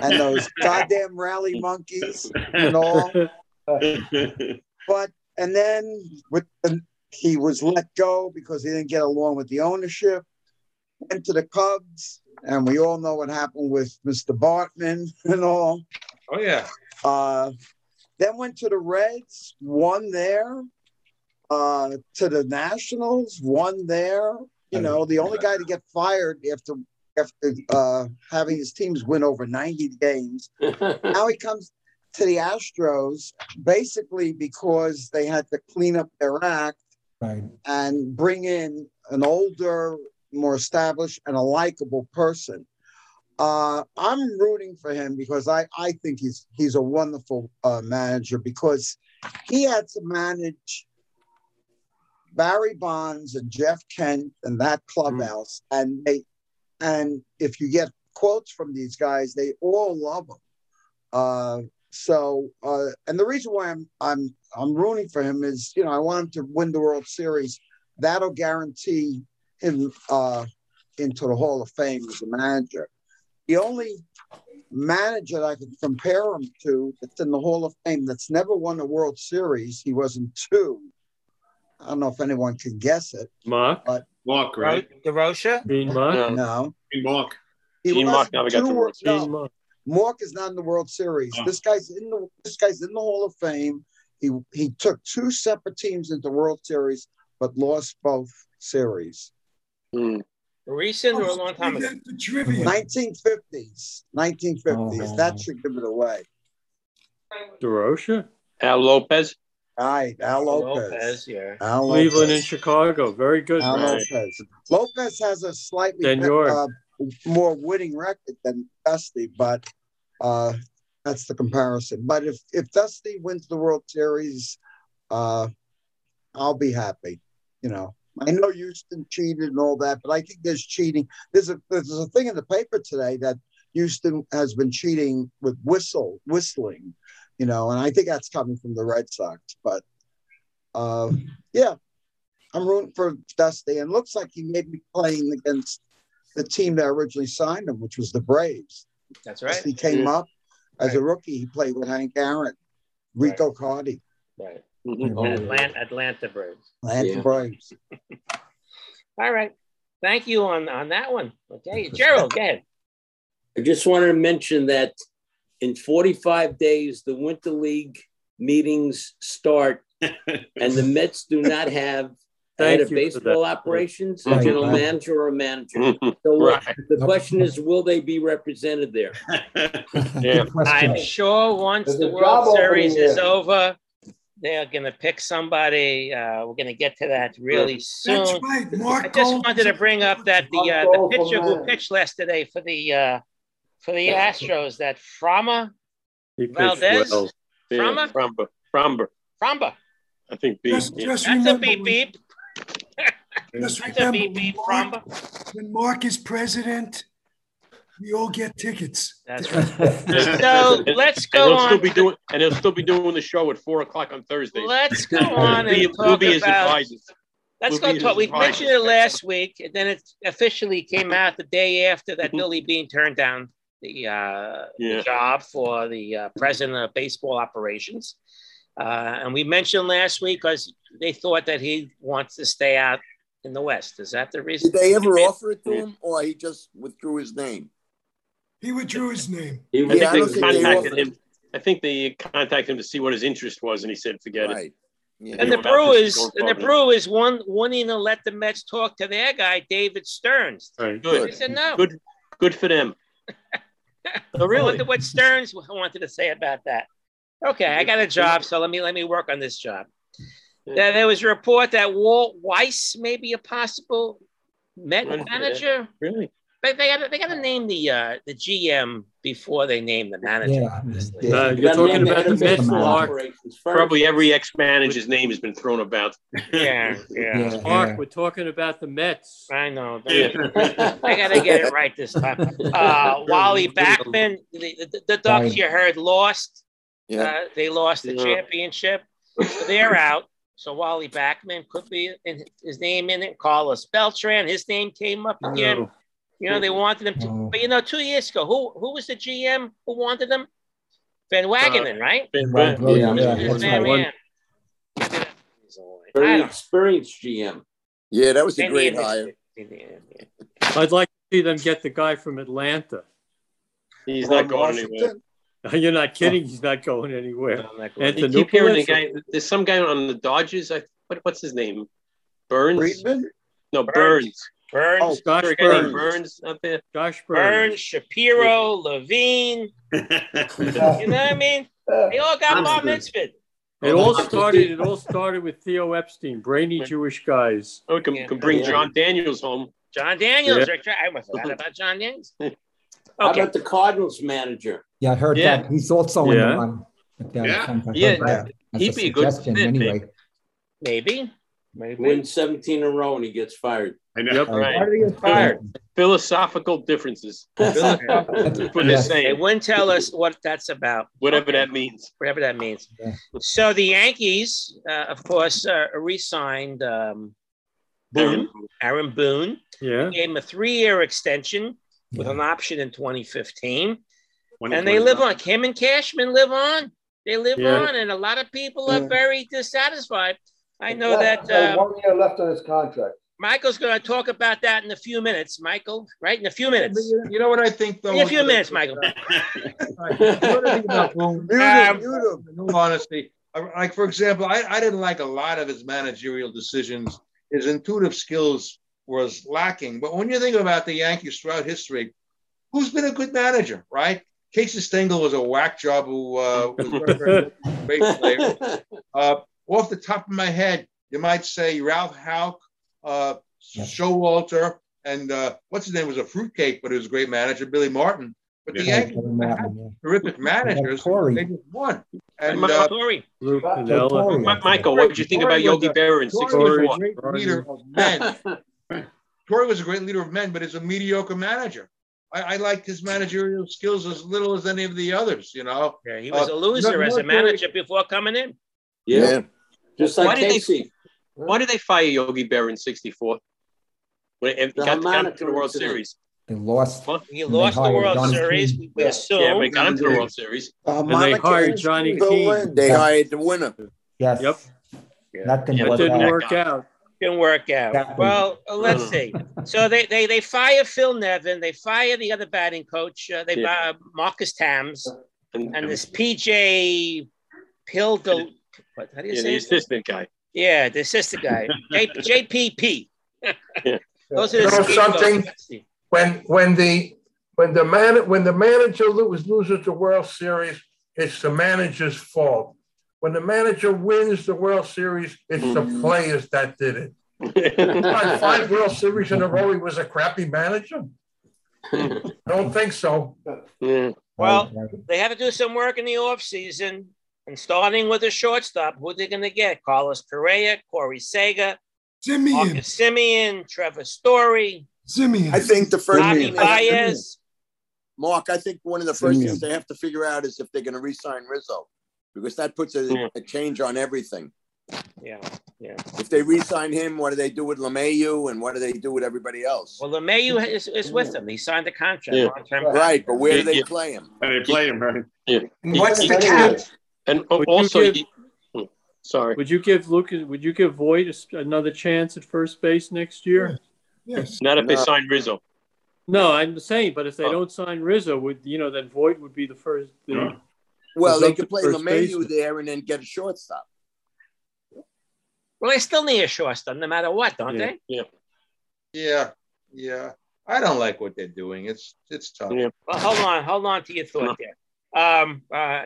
G: and those goddamn rally monkeys and all. But and then with the, he was let go because he didn't get along with the ownership. Went to the Cubs, and we all know what happened with Mr. Bartman and all.
A: Oh yeah.
G: Uh, then went to the Reds, won there. Uh, to the Nationals, won there. You know, the only guy to get fired after after uh, having his teams win over 90 games. now he comes to the Astros basically because they had to clean up their act
E: Right.
G: and bring in an older, more established, and a likable person. Uh, I'm rooting for him because I, I think he's he's a wonderful uh, manager because he had to manage Barry Bonds and Jeff Kent and that clubhouse, and they and if you get quotes from these guys, they all love him. Uh, so, uh, and the reason why I'm I'm I'm rooting for him is, you know, I want him to win the World Series. That'll guarantee him uh, into the Hall of Fame as a manager. The only manager that I can compare him to that's in the Hall of Fame that's never won a World Series, he wasn't two. I don't know if anyone can guess it.
N: Mark.
G: But
M: Mark, right?
D: DeRocha?
N: Dean Mark.
G: no,
M: Mark.
G: he
K: Gene
G: was
K: Mark never got
G: two
K: the
G: World-
K: World
G: no,
N: Dean Mark.
G: Is not in the World Series.
M: Oh.
G: This guy's in the this guy's in the Hall of Fame. He he took two separate teams into the World Series, but lost both series.
K: Mm.
D: Recent or a long time ago?
G: 1950s, 1950s.
E: Oh.
G: That should give it away.
N: DeRocha.
K: Al Lopez.
G: All right, Al Lopez.
D: Lopez, yeah.
G: Al
N: Cleveland and Chicago. Very good.
G: Al
N: man.
G: Lopez. Lopez has a slightly
N: Senor.
G: uh, more winning record than Dusty, but uh, that's the comparison. But if if Dusty wins the World Series, uh, I'll be happy. You know, I know Houston cheated and all that, but I think there's cheating. There's a there's a thing in the paper today that Houston has been cheating with whistle whistling. You know, and I think that's coming from the Red Sox. But uh, yeah, I'm rooting for Dusty, and looks like he may be playing against the team that originally signed him, which was the Braves.
D: That's right.
G: He came up as a rookie. He played with Hank Aaron, Rico Carty,
D: Right.
K: Mhm.
D: And Atlanta, Atlanta Braves.
G: Atlanta
J: Yeah.
G: Braves.
D: All right. Thank you on, on that one. Okay, Gerald, go ahead.
J: I just wanted to mention that in 45 days, the Winter League meetings start, and the Mets do not have head of baseball
N: that.
J: operations, a
N: Right,
J: general
N: right.
J: manager, or a manager. So uh, the question is, will they be represented there?
D: Yeah. I'm sure once
I: There's
D: the World Series is
I: there.
D: over, they're gonna pick somebody. Uh, we're gonna get to that really soon.
O: That's right. Mark
D: I just
O: Gold
D: wanted to bring up that the uh, the pitcher who pitched last today for the uh, for the Astros, that Frama
N: He pitched
D: Valdez,
N: well.
K: Yeah,
D: Frama,
K: Fromber. Fromber.
D: Framba.
K: I think beep.
O: Just,
K: yeah.
O: just
D: That's a
O: remember,
D: beep
O: when,
D: beep.
O: just
D: That's a
O: remember
D: beep
O: when
D: beep.
O: Mark,
D: Framba.
O: when Mark is president, we all get tickets.
D: That's right. So let's
K: And
D: go
K: he'll still
D: on.
K: be doing, and he'll still be doing the show at four o'clock on Thursday.
D: Let's go on
K: We'll
D: and
K: we'll
D: talk
K: be his
D: about.
K: advisors.
D: Let's
K: We'll
D: go talk. We mentioned it last week, and then it officially came out the day after that Billy Beane turned down the, uh,
K: Yeah.
D: the job for the uh, president of baseball operations. Uh, and we mentioned last week because they thought that he wants to stay out in the West. Is that the reason?
F: Did they ever offer it to him, or he just withdrew his name?
O: He withdrew his name.
J: He
K: I
F: Yeah, I
K: think
F: don't
K: they
F: think they
K: contacted him. I think they contacted him to see what his interest was, and he said, "Forget it."
F: Right. Yeah.
D: And the
K: know, about this
D: Brewers, and the
K: forward.
D: Brewers, one wanting to let the Mets talk to their guy David Stearns.
N: Right.
D: They
K: Good.
D: said no.
K: Good. Good for them. Oh,
D: I
K: really?
D: wonder what Stearns wanted to say about that. Okay, I got a job, so let me let me work on this job. There, there was a report that Walt Weiss may be a possible Met
K: Why did they-
D: manager.
K: Really?
D: But they got they got to name the uh, the GM before they name the manager.
E: Yeah,
D: obviously.
E: yeah.
N: Uh,
J: You
N: you're
J: gotta
N: talking about the
J: of
N: Mets,
J: baseball
N: Mark.
K: Probably every ex-manager's name has been thrown about.
D: Yeah, yeah.
E: Yeah,
N: Mark,
E: yeah.
N: we're talking about the Mets.
D: I know.
K: Yeah.
D: I gotta get it right this time. Uh, Wally Backman, the, the, the Ducks you heard lost.
F: Yeah.
D: Uh, they lost the
K: Yeah.
D: championship. So they're out. So Wally Backman could be in his name in it. Carlos Beltran, his name came up again.
N: No.
D: You know, they wanted him to,
E: Oh.
D: but you know, two years ago, who who was the GM who wanted him? Uh, Van Wagenen, right?
K: Been-
E: Right,
K: been-
E: right,
J: Yeah.
E: yeah,
D: His man, man.
J: Very experienced GM.
F: Yeah, that was a
D: Maybe
F: great hire.
N: I'd like to see them get the guy from Atlanta.
K: He's not going anywhere.
N: You're not kidding. He's not going anywhere.
D: I'm not going
K: You keep hearing the guy. There's some guy on the Dodgers. I what, what's his name? Byrnes.
F: Friedman?
K: No,
D: Byrnes.
K: Byrnes.
D: Byrnes,
F: Oh,
N: Josh
K: Is there a guy named
N: Byrnes.
K: Byrnes out there.
N: Josh
D: Byrnes,
N: Byrnes.
D: Shapiro, Levine. You know what I mean? They all got bar mitzvah.
N: It all started. It all started with Theo Epstein, brainy Jewish guys.
K: Oh, we can,
D: Yeah.
K: can bring Jon Daniels home.
D: Jon Daniels,
N: Yeah.
D: right? I forgot about Jon Daniels.
J: How
D: Okay.
J: about the Cardinals manager?
E: Yeah, I heard
K: Yeah.
E: that. He's also in
N: Yeah.
E: the one. But, uh,
M: Yeah.
K: Yeah. He'd
E: a
K: be a good fit,
E: anyway.
D: Maybe. Maybe.
J: Wins 17 in a row and he gets fired.
M: I know.
N: Yep.
K: Right.
D: Why did he get fired?
K: Philosophical differences. That's what they're
E: Yes.
D: They
K: saying.
D: wouldn't tell us what that's about.
K: Whatever
D: Okay.
K: that means.
D: Whatever that means.
E: Yeah.
D: So the Yankees, uh, of course, uh, re-signed um, Boone, Aaron Boone.
N: Yeah.
D: Gave him a three-year extension with
E: Yeah.
D: an option in 2015. and they live on. Kim and Cashman live on. They live
N: Yeah.
D: on, and a lot of people are very dissatisfied. I know
I: Yeah,
D: that uh,
I: One year left on his contract.
D: Michael's going to talk about that in a few minutes. Michael, right? In a few minutes.
A: You know what I think though?
D: In a few minutes, Michael.
A: about Boone?
G: Mute
D: Um,
G: him, mute him.
A: In all honesty, like for example, I, I didn't like a lot of his managerial decisions. His intuitive skills was lacking. But when you think about the Yankees throughout history, who's been a good manager, right? Casey Stengel was a whack job who uh, was very, very great player. Uh, off the top of my head, you might say Ralph Houk, uh,
E: Yeah.
A: Showalter, and uh, what's his name was a fruitcake, but he was a great manager, Billy Martin. But the Yankees
E: Kevin Martin, yeah.
A: terrific managers.
E: Torre.
A: They just won. And
K: Mi-
A: uh,
D: Torre.
N: Luke
I: But-
N: Piniella.
E: Torre.
K: Mi- Michael, what did you think about Yogi Berra in
A: Torre was a
K: 64?
A: great leader of men. Torre was a great leader of men, but he's a mediocre manager. I, I liked his managerial skills as little as any of the others. You know,
D: Yeah, he was
A: Uh,
D: a loser as a
A: no
D: manager before coming in.
J: yeah. Just
K: Why
J: like
K: did they- Why did they fire Yogi Berra in 64? When it,
J: The
K: got down to the World
J: incident.
K: Series.
E: They lost.
K: What?
D: He lost the World
E: Johnny
D: Series.
E: Keane.
D: We
K: Yeah,
D: assume.
K: we got into the World Series.
G: Uh,
N: they hired Johnny
G: still
N: Keane.
F: They
E: Yeah.
F: hired the winner.
E: Yes.
D: Yeah.
E: That didn't
K: Yeah,
N: That
E: work
N: didn't
E: out.
N: work out.
D: can work out.
E: Exactly.
D: Well, let's see. So they, they they fire Phil Nevin, they fire the other batting coach, uh, they
K: Yeah.
D: uh, Marcus Thames,
K: And,
D: and this PJ Pildo. What? How do you
K: yeah,
D: say
K: the
D: his
K: assistant guy.
D: Yeah, the assistant guy, J, JPP.
K: Yeah.
D: Those are the
C: You know
D: scapegoats.
C: something? When when the when the man when the manager lose, loses the World Series, it's the manager's fault. When the manager wins the World Series, it's the mm-hmm. players that did it. Five World Series in a row, he was a crappy manager. I don't think so.
K: Yeah.
D: Well, they have to do some work in the offseason. And starting with the shortstop, who they going to get? Carlos Correa, Corey Seager,
O: Semien.
D: Marcus Semien, Trevor Story,
O: Semien.
F: I think the first
D: Bobby
F: thing they have to-
D: Baez.
F: Mark, I think one of the first
G: Semien.
F: things they have to figure out is if they're going to re-sign Rizzo, because that puts a,
K: Yeah.
F: a change on everything.
D: Yeah, yeah.
F: If they re-sign him, what do they do with LeMahieu, and what do they do with everybody else?
D: Well, LeMahieu is, is with them. He signed the contract.
K: Yeah.
D: long-term
F: Right, but where do they
K: Yeah.
F: play him?
M: And they play him, right?
K: Yeah.
O: What's the
K: He-
O: cap?
K: And
N: Would
K: also,
N: give-
K: he- hmm, sorry.
N: Would you give Lucas? Would you give Voit another chance at first base next year?
O: Yes.
K: Not if they sign Rizzo.
N: No, I'm saying, but if they
K: Oh.
N: don't sign Rizzo, would you know then Voit would be the first. The,
F: Well, they could play
N: first LeMahieu
F: there and then get a shortstop.
D: Well, they still need a shortstop no matter what, don't
N: Yeah.
D: they?
K: Yeah.
A: Yeah, yeah. I don't like what they're doing. It's it's tough.
K: Yeah.
D: Well, hold on, hold on to your thought there. Um, uh,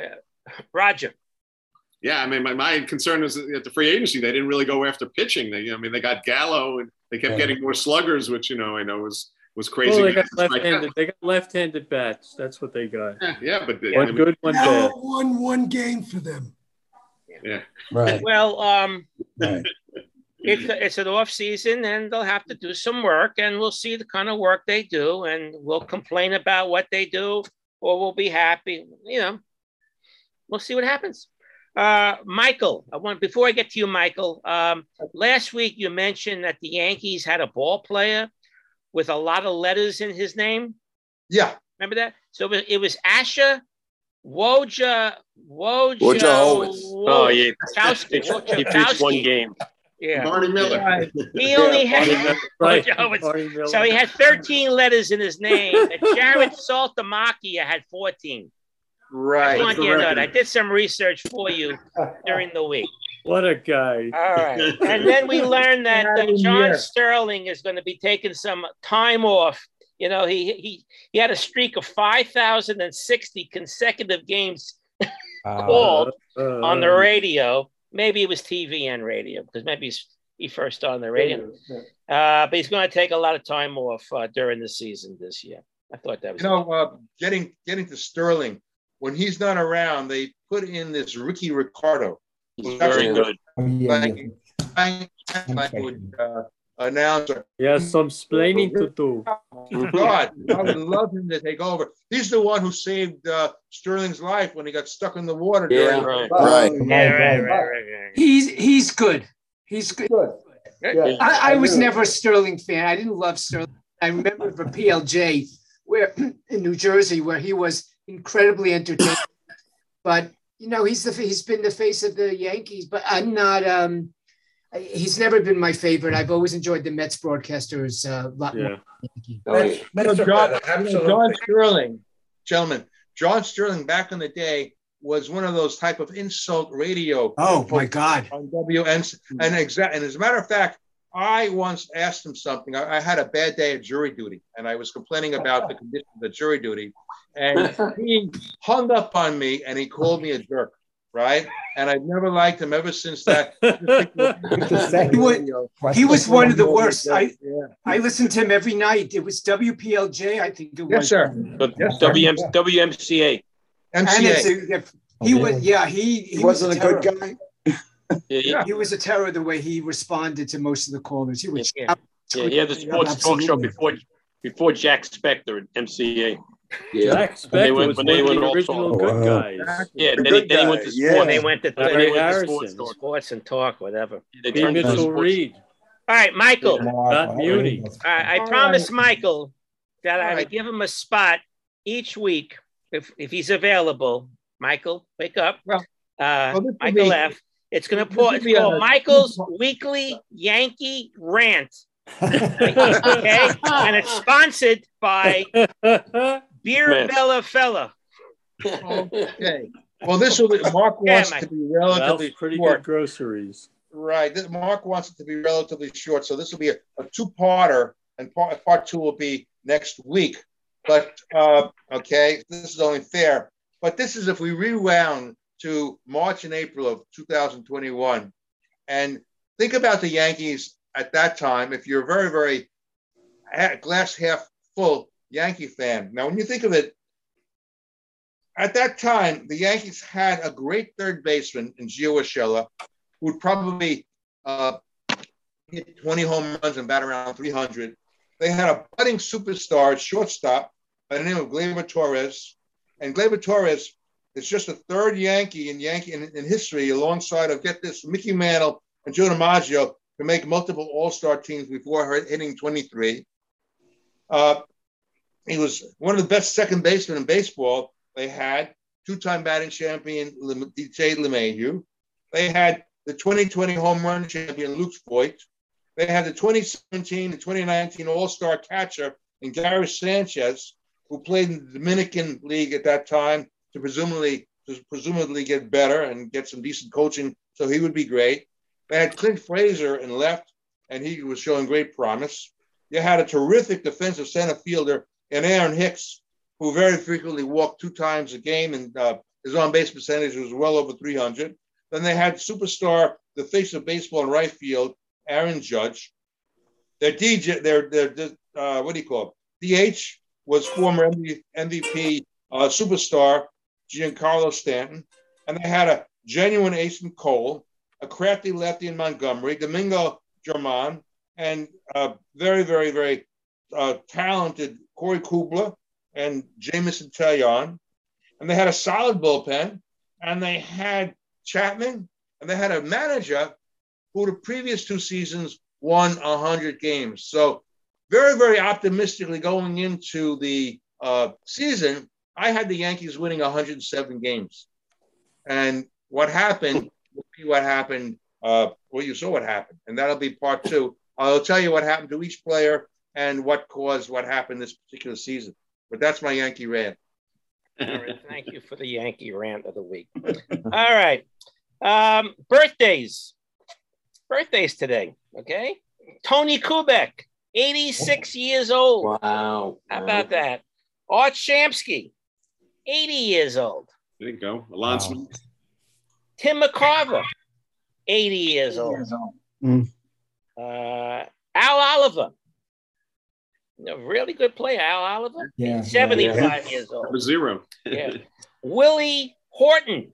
D: Roger.
M: Yeah, I mean, my, my concern is at the free agency, they didn't really go after pitching. They, I mean, they got Gallo and they kept
E: Yeah.
M: getting more sluggers, which you know I know was was crazy.
N: well, they got left-handed. They got left-handed bats. That's what they got.
M: yeah, yeah, but I
N: One
M: mean,
N: good, one
O: Now
N: bad.
O: won one game for them.
M: yeah,
E: Right.
D: Well, um,
E: Right.
D: it's it's an off season, and they'll have to do some work, and we'll see the kind of work they do, and we'll complain about what they do, or we'll be happy. You know, we'll see what happens. Uh, Michael, I want before I get to you, Michael. Um, last week you mentioned that the Yankees had a ball player with a lot of letters in his name.
A: Yeah.
D: Remember that? So it was, it was Asher Woja Wojo.
F: Wojciechowicz.
K: Oh, yeah.
D: Wojciechowski,
K: He pitched one game.
D: Yeah.
M: Barney Miller.
D: Right. He only
N: Barney
D: had
N: right.
D: Wojciechowicz. So he had 13 letters in his name. And Jarrod Saltalamacchia had 14.
A: Right.
D: I want you to know that. I did some research for you during the week.
N: What a guy!
D: All right. And then we learned that uh, John Sterling is going to be taking some time off. You know, he he he had a streak of 5,060 consecutive games called
N: Uh,
D: on the radio. Maybe it was TV and radio because maybe he's, he first started on the radio. Uh, but he's going to take a lot of time off uh, during the season this year. I thought that was
A: You know, uh, getting getting to Sterling, when he's not around, they put in this Rickie Ricardo.
K: He's very good.
E: Yeah,
A: Like,
E: yeah.
A: language uh, announcer.
N: Yeah, some splaining to do.
A: God, I would love him to take over. He's the one who saved uh, Sterling's life when he got stuck in the water.
K: Yeah,
A: during-
K: right.
F: Right.
D: yeah, right, right, right, right.
I: He's he's good. He's good.
D: Good.
I: I, I was never a Sterling fan. I didn't love Sterling. I remember for PLJ, where in New Jersey, where he was incredibly entertaining. but you know, he's the he's been the face of the Yankees. But I'm not. Um, he's never been my favorite. I've always enjoyed the Mets broadcasters uh, a lot
N: Yeah.
I: more.
C: That's,
A: You
C: that's
A: know, John,
C: better,
A: you know,
C: absolutely.
A: John Sterling, gentlemen, John Sterling back in the day was one of those type of insult radio
I: Oh my God!
A: on WN. And exact, and as a matter of fact, I once asked him something. I, I had a bad day at jury duty, and I was complaining about the condition of the jury duty, and he hung up on me and he called me a jerk, right? And I've never liked him ever since that.
I: He was, he was one of the worst. I
A: Yeah.
I: I listened to him every night. It was WPLJ, I think it was.
A: Yes, sir.
K: But
A: Yes, sir.
K: WM, WMCA.
I: And it's
A: MCA.
I: a, he was, oh, yeah, he, he,
G: He
I: was
G: wasn't a good guy.
K: Yeah, he,
I: He was a terror the way he responded to most of the callers. He was.
D: Yeah.
K: yeah, he had the sports talk show before before Jack Spector at MCA.
J: Yeah.
N: Jack
K: When they
N: Spector
K: went-
N: was
K: when
N: one
K: they
N: of
K: went
N: the original
K: talk.
N: good
E: Wow.
N: guys.
K: Yeah,
G: The
K: then
G: good
K: then he
G: guy,
K: went to
G: yeah.
K: sports.
D: When they went to
K: Then he
N: Larry
K: went to sports talk.
D: sports and talk, whatever.
K: They
N: B.
K: turned it to
N: Mitchell
K: sports.
N: Reed.
D: All right, Michael.
N: Not Muni.
D: I, I
A: All
D: promised
A: right.
D: Michael that I
A: All
D: would
A: right.
D: give him a spot each week if, if he's available. Michael, wake up.
A: Well,
D: uh,
A: well,
D: Michael
A: be-
D: F. It's gonna
A: This
D: pour.
A: will
D: It's
A: be
D: called
A: a-
D: Michael's Weekly Yankee Rant. okay, and it's sponsored by Beer
K: Man.
D: Bella Fella.
A: Okay. Well, this will be, Mark
D: Yeah,
A: wants
D: Mike.
A: to be
N: Ralph's
A: relatively
N: pretty
A: short.
N: good groceries.
A: Right. This, Mark wants it to be relatively short, so this will be a, a two-parter, and part part two will be next week. But uh, okay, this is only fair. But this is if we rewound to March and April of 2021, and think about the Yankees at that time. If you're a very, very glass half full Yankee fan, now when you think of it, at that time the Yankees had a great third baseman in Gio Urshela, who would probably uh, hit 20 home runs and bat around 300. They had a budding superstar shortstop by the name of Gleyber Torres, and Gleyber Torres is just the third Yankee in Yankee in, in history, alongside of get this Mickey Mantle and Joe DiMaggio, to make multiple All-Star teams before hitting 23. Uh, he was one of the best second basemen in baseball. They had two-time batting champion DJ LeMahieu. They had the 2020 home run champion Luke Voit. They had the 2017 and 2019 All-Star catcher in Gary Sanchez, who played in the Dominican League at that time to presumably to presumably get better and get some decent coaching, so he would be great. They had Clint Frazier in left, and he was showing great promise. You had a terrific defensive center fielder in Aaron Hicks, who very frequently walked two times a game, and uh, his on base percentage was well over 300. Then they had superstar, the face of baseball in right field, Aaron Judge. Their DJ, their their uh, what do you call it? DH was former MVP uh, superstar Giancarlo Stanton, and they had a genuine ace in Cole, a crafty lefty in Montgomery, Domingo German, and uh, very very very uh, talented Corey Kluber and Jameson Taillon, and they had a solid bullpen, and they had Chapman, and they had a manager who the previous two seasons won 100 games. So very, very optimistically going into the uh, season, I had the Yankees winning 107 games. And what happened will be what happened. Uh, well, you saw what happened, and that'll be part two. I'll tell you what happened to each player and what caused what happened this particular season. But that's my Yankee rant.
D: All right, thank you for the Yankee rant of the week. All right. Um, birthdays. Birthdays today. Okay. Tony Kubek, 86 years old.
J: Wow.
D: How about that? Art Shamsky, 80 years old.
M: There you go. Alonso.
D: Tim McCarver, 80 years old.
G: Mm.
D: Uh, Al Oliver, a really good player, Al Oliver.
E: Yeah.
D: 75
M: Yeah.
D: years old.
M: Number zero.
D: Yeah. Willie Horton,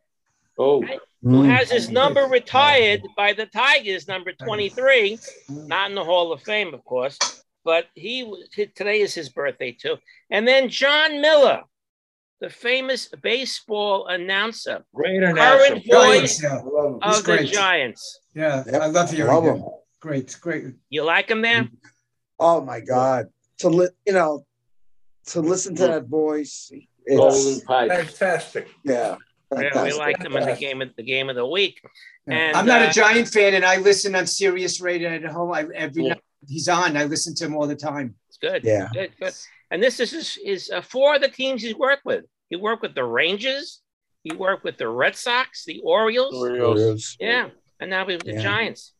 J: Oh.
D: who has his number retired by the Tigers, number 23, not in the Hall of Fame, of course, but he today is his birthday too. And then Jon Miller, the famous baseball announcer,
A: Great
D: current
A: announcer.
D: voice
O: Yeah.
D: of
O: He's
D: the
O: great.
D: Giants.
O: Yeah,
G: Yep.
O: I love hearing
G: Love
O: him.
G: him.
O: Great, great.
D: You like him there?
G: Oh my God! To li- you know, to listen to that voice,
J: Golden
G: it's
J: pipe.
C: Fantastic.
G: yeah.
D: Yeah, we
G: fantastic.
D: liked him in the game of the game of the week. And
I: I'm not
D: uh,
I: a Giant fan, and I listen on Sirius Radio at home. I, every night he's on, I listen to him all the time.
D: It's good.
G: Yeah.
D: Good, good. And this is his, his uh, four of the teams he's worked with. He worked with the Rangers. He worked with the Red Sox, the Orioles.
G: Orioles.
D: Yeah. And now he's with the
G: Yeah.
D: Giants.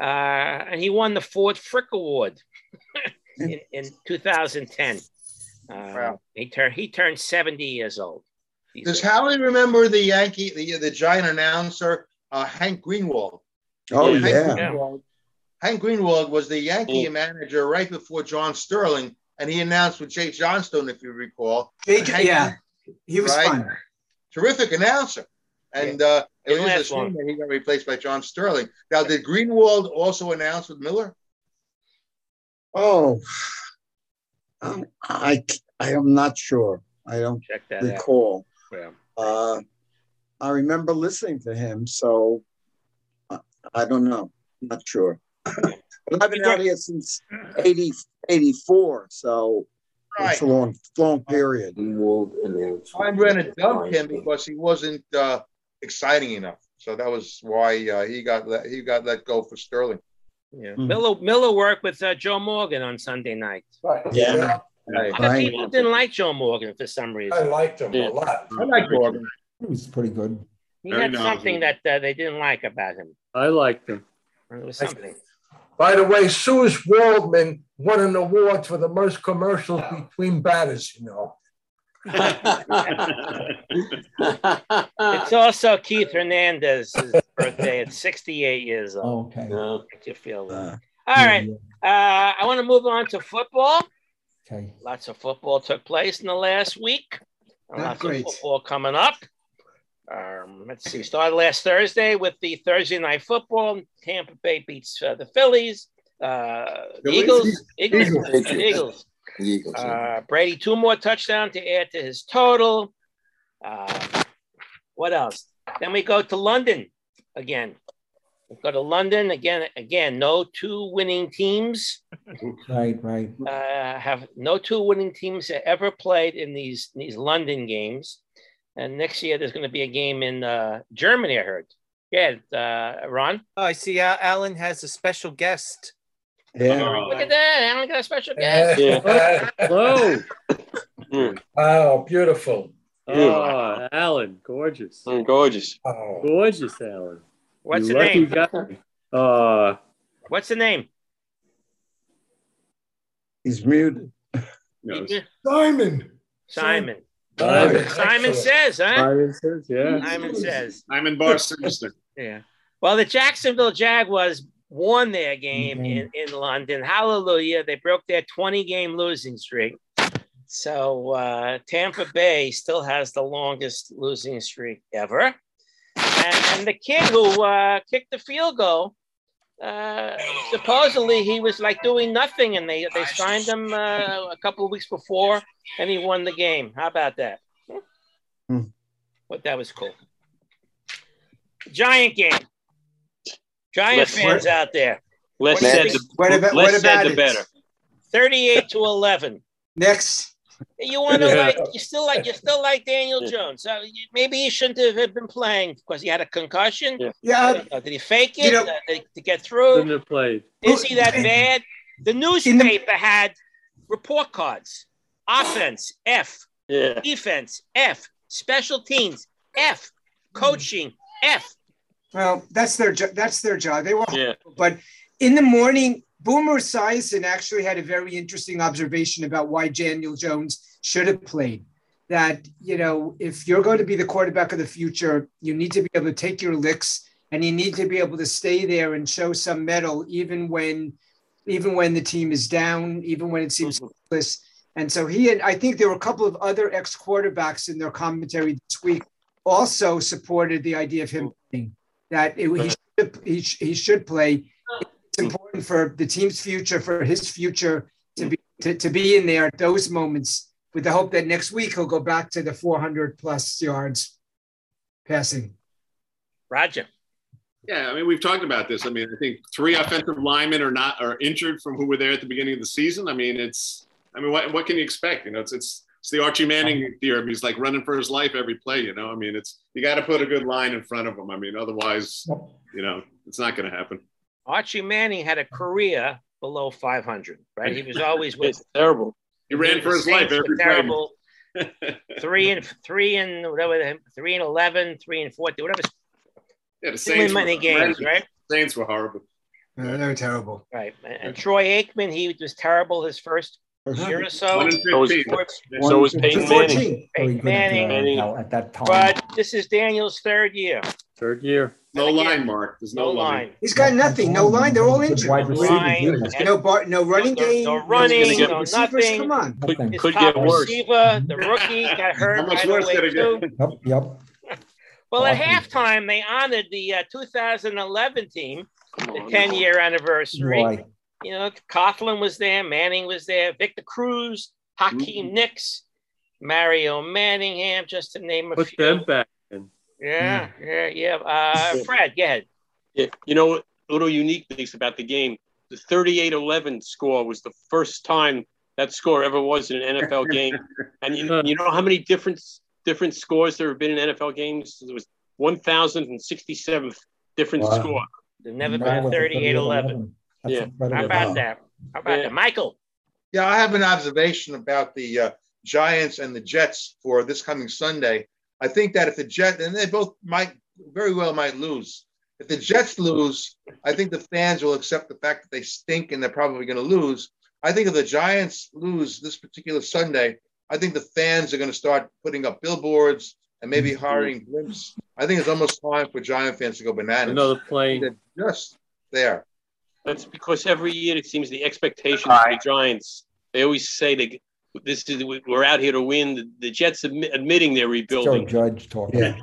D: Uh, and he won the Ford Frick Award in, in 2010. Uh,
A: Wow.
D: He turned he turned 70 years old. He's
A: Does Howie remember the Yankee, the, the Giant announcer, uh, Hank Greenwald?
G: Oh
A: Hank
G: yeah.
A: Greenwald, Hank Greenwald was the Yankee manager right before John Sterling, and he announced with Jay Johnstone, if you recall.
I: Jake,
A: Hank-
I: yeah, he was
A: right?
I: fun.
A: Terrific announcer. And uh, it
D: Didn't
A: was
D: last
A: a shame that he got replaced by John Sterling. Now, did Greenwald also announce with Miller?
G: Oh, um, I I am not sure. I don't
D: Check that
G: recall.
D: Yeah.
G: Uh, I remember listening to him, so I, I don't know. Not sure. But I've been out here since 80, 84, so it's a long, long period.
J: Greenwald announced.
A: I'm going to dump him because he wasn't uh, exciting enough. So that was why uh, he got let, he got let go for Sterling.
D: Yeah.
A: Mhm.
D: Miller Miller worked with uh, Joe Morgan on Sunday night.
C: Right.
A: Yeah.
D: A lot of people didn't like Joe Morgan for some reason.
C: I liked him a lot.
A: I like Morgan.
E: It was pretty good.
D: He
N: Very
D: had
N: knowledgeable.
D: something that uh, they didn't like about him.
N: I liked him.
D: It was something.
C: By the way, Suze Waldman won an award for the most commercials between batters, you know.
D: It's also Keith Hernandez's birthday at 68 years old.
E: Okay.
D: Make you feel that. All right. Uh, I want to move on to football.
E: Okay.
D: Lots of football took place in the last week.
I: Not
D: Lots
I: great.
D: of football coming up. Um, let's see. Started last Thursday with the Thursday night football. Tampa Bay beats uh, the Phillies. Uh,
F: Phillies?
D: Eagles. Eagles.
F: Eagles.
D: Eagles.
F: Eagles. yeah.
D: Uh, Brady, two more touchdowns to add to his total. Uh, what else? Then we go to London again. We go to London again. Again, no two winning teams
E: Right, right.
D: uh, have no two winning teams that ever played in these these London games. And next year there's going to be a game in uh, Germany. I heard. Yeah, uh, Ron.
L: Oh, I see. Al- Alan has a special guest.
G: Yeah.
D: Look at that! Alan got a special guest.
N: Hello.
C: Oh, beautiful.
N: Oh, Alan, gorgeous.
K: Mm, gorgeous.
C: Oh.
N: Gorgeous, Alan.
D: What's
N: you
D: the name?
N: guy. Uh,
D: What's the name?
G: He's muted.
O: Simon.
D: Simon.
C: Simon.
D: Simon says, huh?
N: Simon says, yeah.
D: Simon says.
M: I'm in Bar Sinister.
D: Yeah. Well, the Jacksonville Jaguars won their game in, in London. Hallelujah. They broke their 20 game losing streak. So uh, Tampa Bay still has the longest losing streak ever. And, and the kid who uh, kicked the field goal, uh, supposedly he was like doing nothing, and they, they signed him uh, a couple of weeks before, and he won the game. How about that?
G: Hmm.
D: But that was cool. Giant game. Giant
K: Less-
D: fans out there.
K: Less
D: What
K: said,
D: is-
K: the,
I: what about-
K: less
I: what
K: said
I: about
K: the better.
D: 38 to 11.
I: Next.
D: You want to
K: Yeah.
D: like you still like you still like Daniel Jones. So you- maybe he shouldn't have been playing because he had a concussion.
I: Yeah.
D: Uh, did he fake it
I: You know-
D: uh, to, to get through?
N: Shouldn't have played.
D: Is he that bad? The newspaper had report cards. Offense F,
K: Yeah.
D: defense F, special teams F, coaching F.
I: Well, that's their jo- that's their job. They were,
K: Yeah.
I: but in the morning, Boomer Esiason actually had a very interesting observation about why Daniel Jones should have played. That you know, if you're going to be the quarterback of the future, you need to be able to take your licks, and you need to be able to stay there and show some mettle, even when, even when the team is down, even when it seems mm-hmm. hopeless. And so he and I think there were a couple of other ex quarterbacks in their commentary this week also supported the idea of him mm-hmm. playing that it, he, should, he, he should play. It's important for the team's future, for his future to be to, to be in there at those moments with the hope that next week he'll go back to the 400 plus yards passing.
D: Roger.
M: Yeah, I mean, we've talked about this. I mean, I think three offensive linemen are not are injured from who were there at the beginning of the season. I mean, it's I mean, what what can you expect? You know, it's it's it's the Archie Manning theorem. He's like running for his life every play. You know, I mean, it's you got to put a good line in front of him. I mean, otherwise, you know, it's not going to happen.
D: Archie Manning had a career below 500, right? He was always with
K: It's terrible.
M: He ran for his
D: Saints
M: life every play.
D: terrible. three and three and whatever, three and 11, three and 40, whatever.
M: Yeah, the Saints
D: many
M: were-
D: games, right?
M: Saints were horrible.
I: Uh, they were terrible.
D: Right. And, and Troy Aikman, he was terrible his first year or so.
K: So was, so was Peyton Manning.
D: Peyton Manning.
K: Manning.
E: at that time.
D: But this is Daniel's third year.
N: Third year.
M: No line, Mark. There's no,
D: No
M: line.
D: line.
I: He's got nothing, no line. They're all injured.
E: Wide receiver
D: Line.
E: unit.
I: No bar, no running
D: No-
I: game.
D: no running,
I: no
D: no
I: receivers.
D: nothing.
I: Come on.
E: Nothing.
D: His
K: Could
D: top
K: get worse.
D: receiver, the rookie, got hurt
M: How much
D: right
M: worse
D: away
M: could it
D: too.
M: get?
E: Yep, yep.
D: Well, at halftime, they honored the uh, 2011 team,
K: Come
D: the
K: on.
D: 10 year anniversary.
E: Why?
D: You know, Coughlin was there, Manning was there, Victor Cruz, Hakeem Nicks, Mario Manningham, just to name a
N: Put
D: few.
N: them back in.
D: Yeah, yeah, yeah. Uh, Fred, go ahead.
K: Yeah, you know, a little uniqueness about the game. The 38-11 score was the first time that score ever was in an NFL game. And you, you know how many different different scores there have been in NFL games? It was 1067th different
E: Wow.
K: score.
D: There's never been a 38 11.
E: That's
K: Yeah.
D: How about that? How about that? Michael?
A: Yeah, I have an observation about the uh, Giants and the Jets for this coming Sunday. I think that if the Jets, and they both might very well might lose. If the Jets lose, I think the fans will accept the fact that they stink and they're probably going to lose. I think if the Giants lose this particular Sunday, I think the fans are going to start putting up billboards and maybe mm-hmm. hiring blimps. I think it's almost time for Giant fans to go bananas.
N: Another plane.
A: They're just there.
K: That's because every year it seems the expectations for the Giants. They always say they this is we're out here to win. The, the Jets admi- admitting they're
E: Joe
K: rebuilding.
E: Judge talking. Yeah.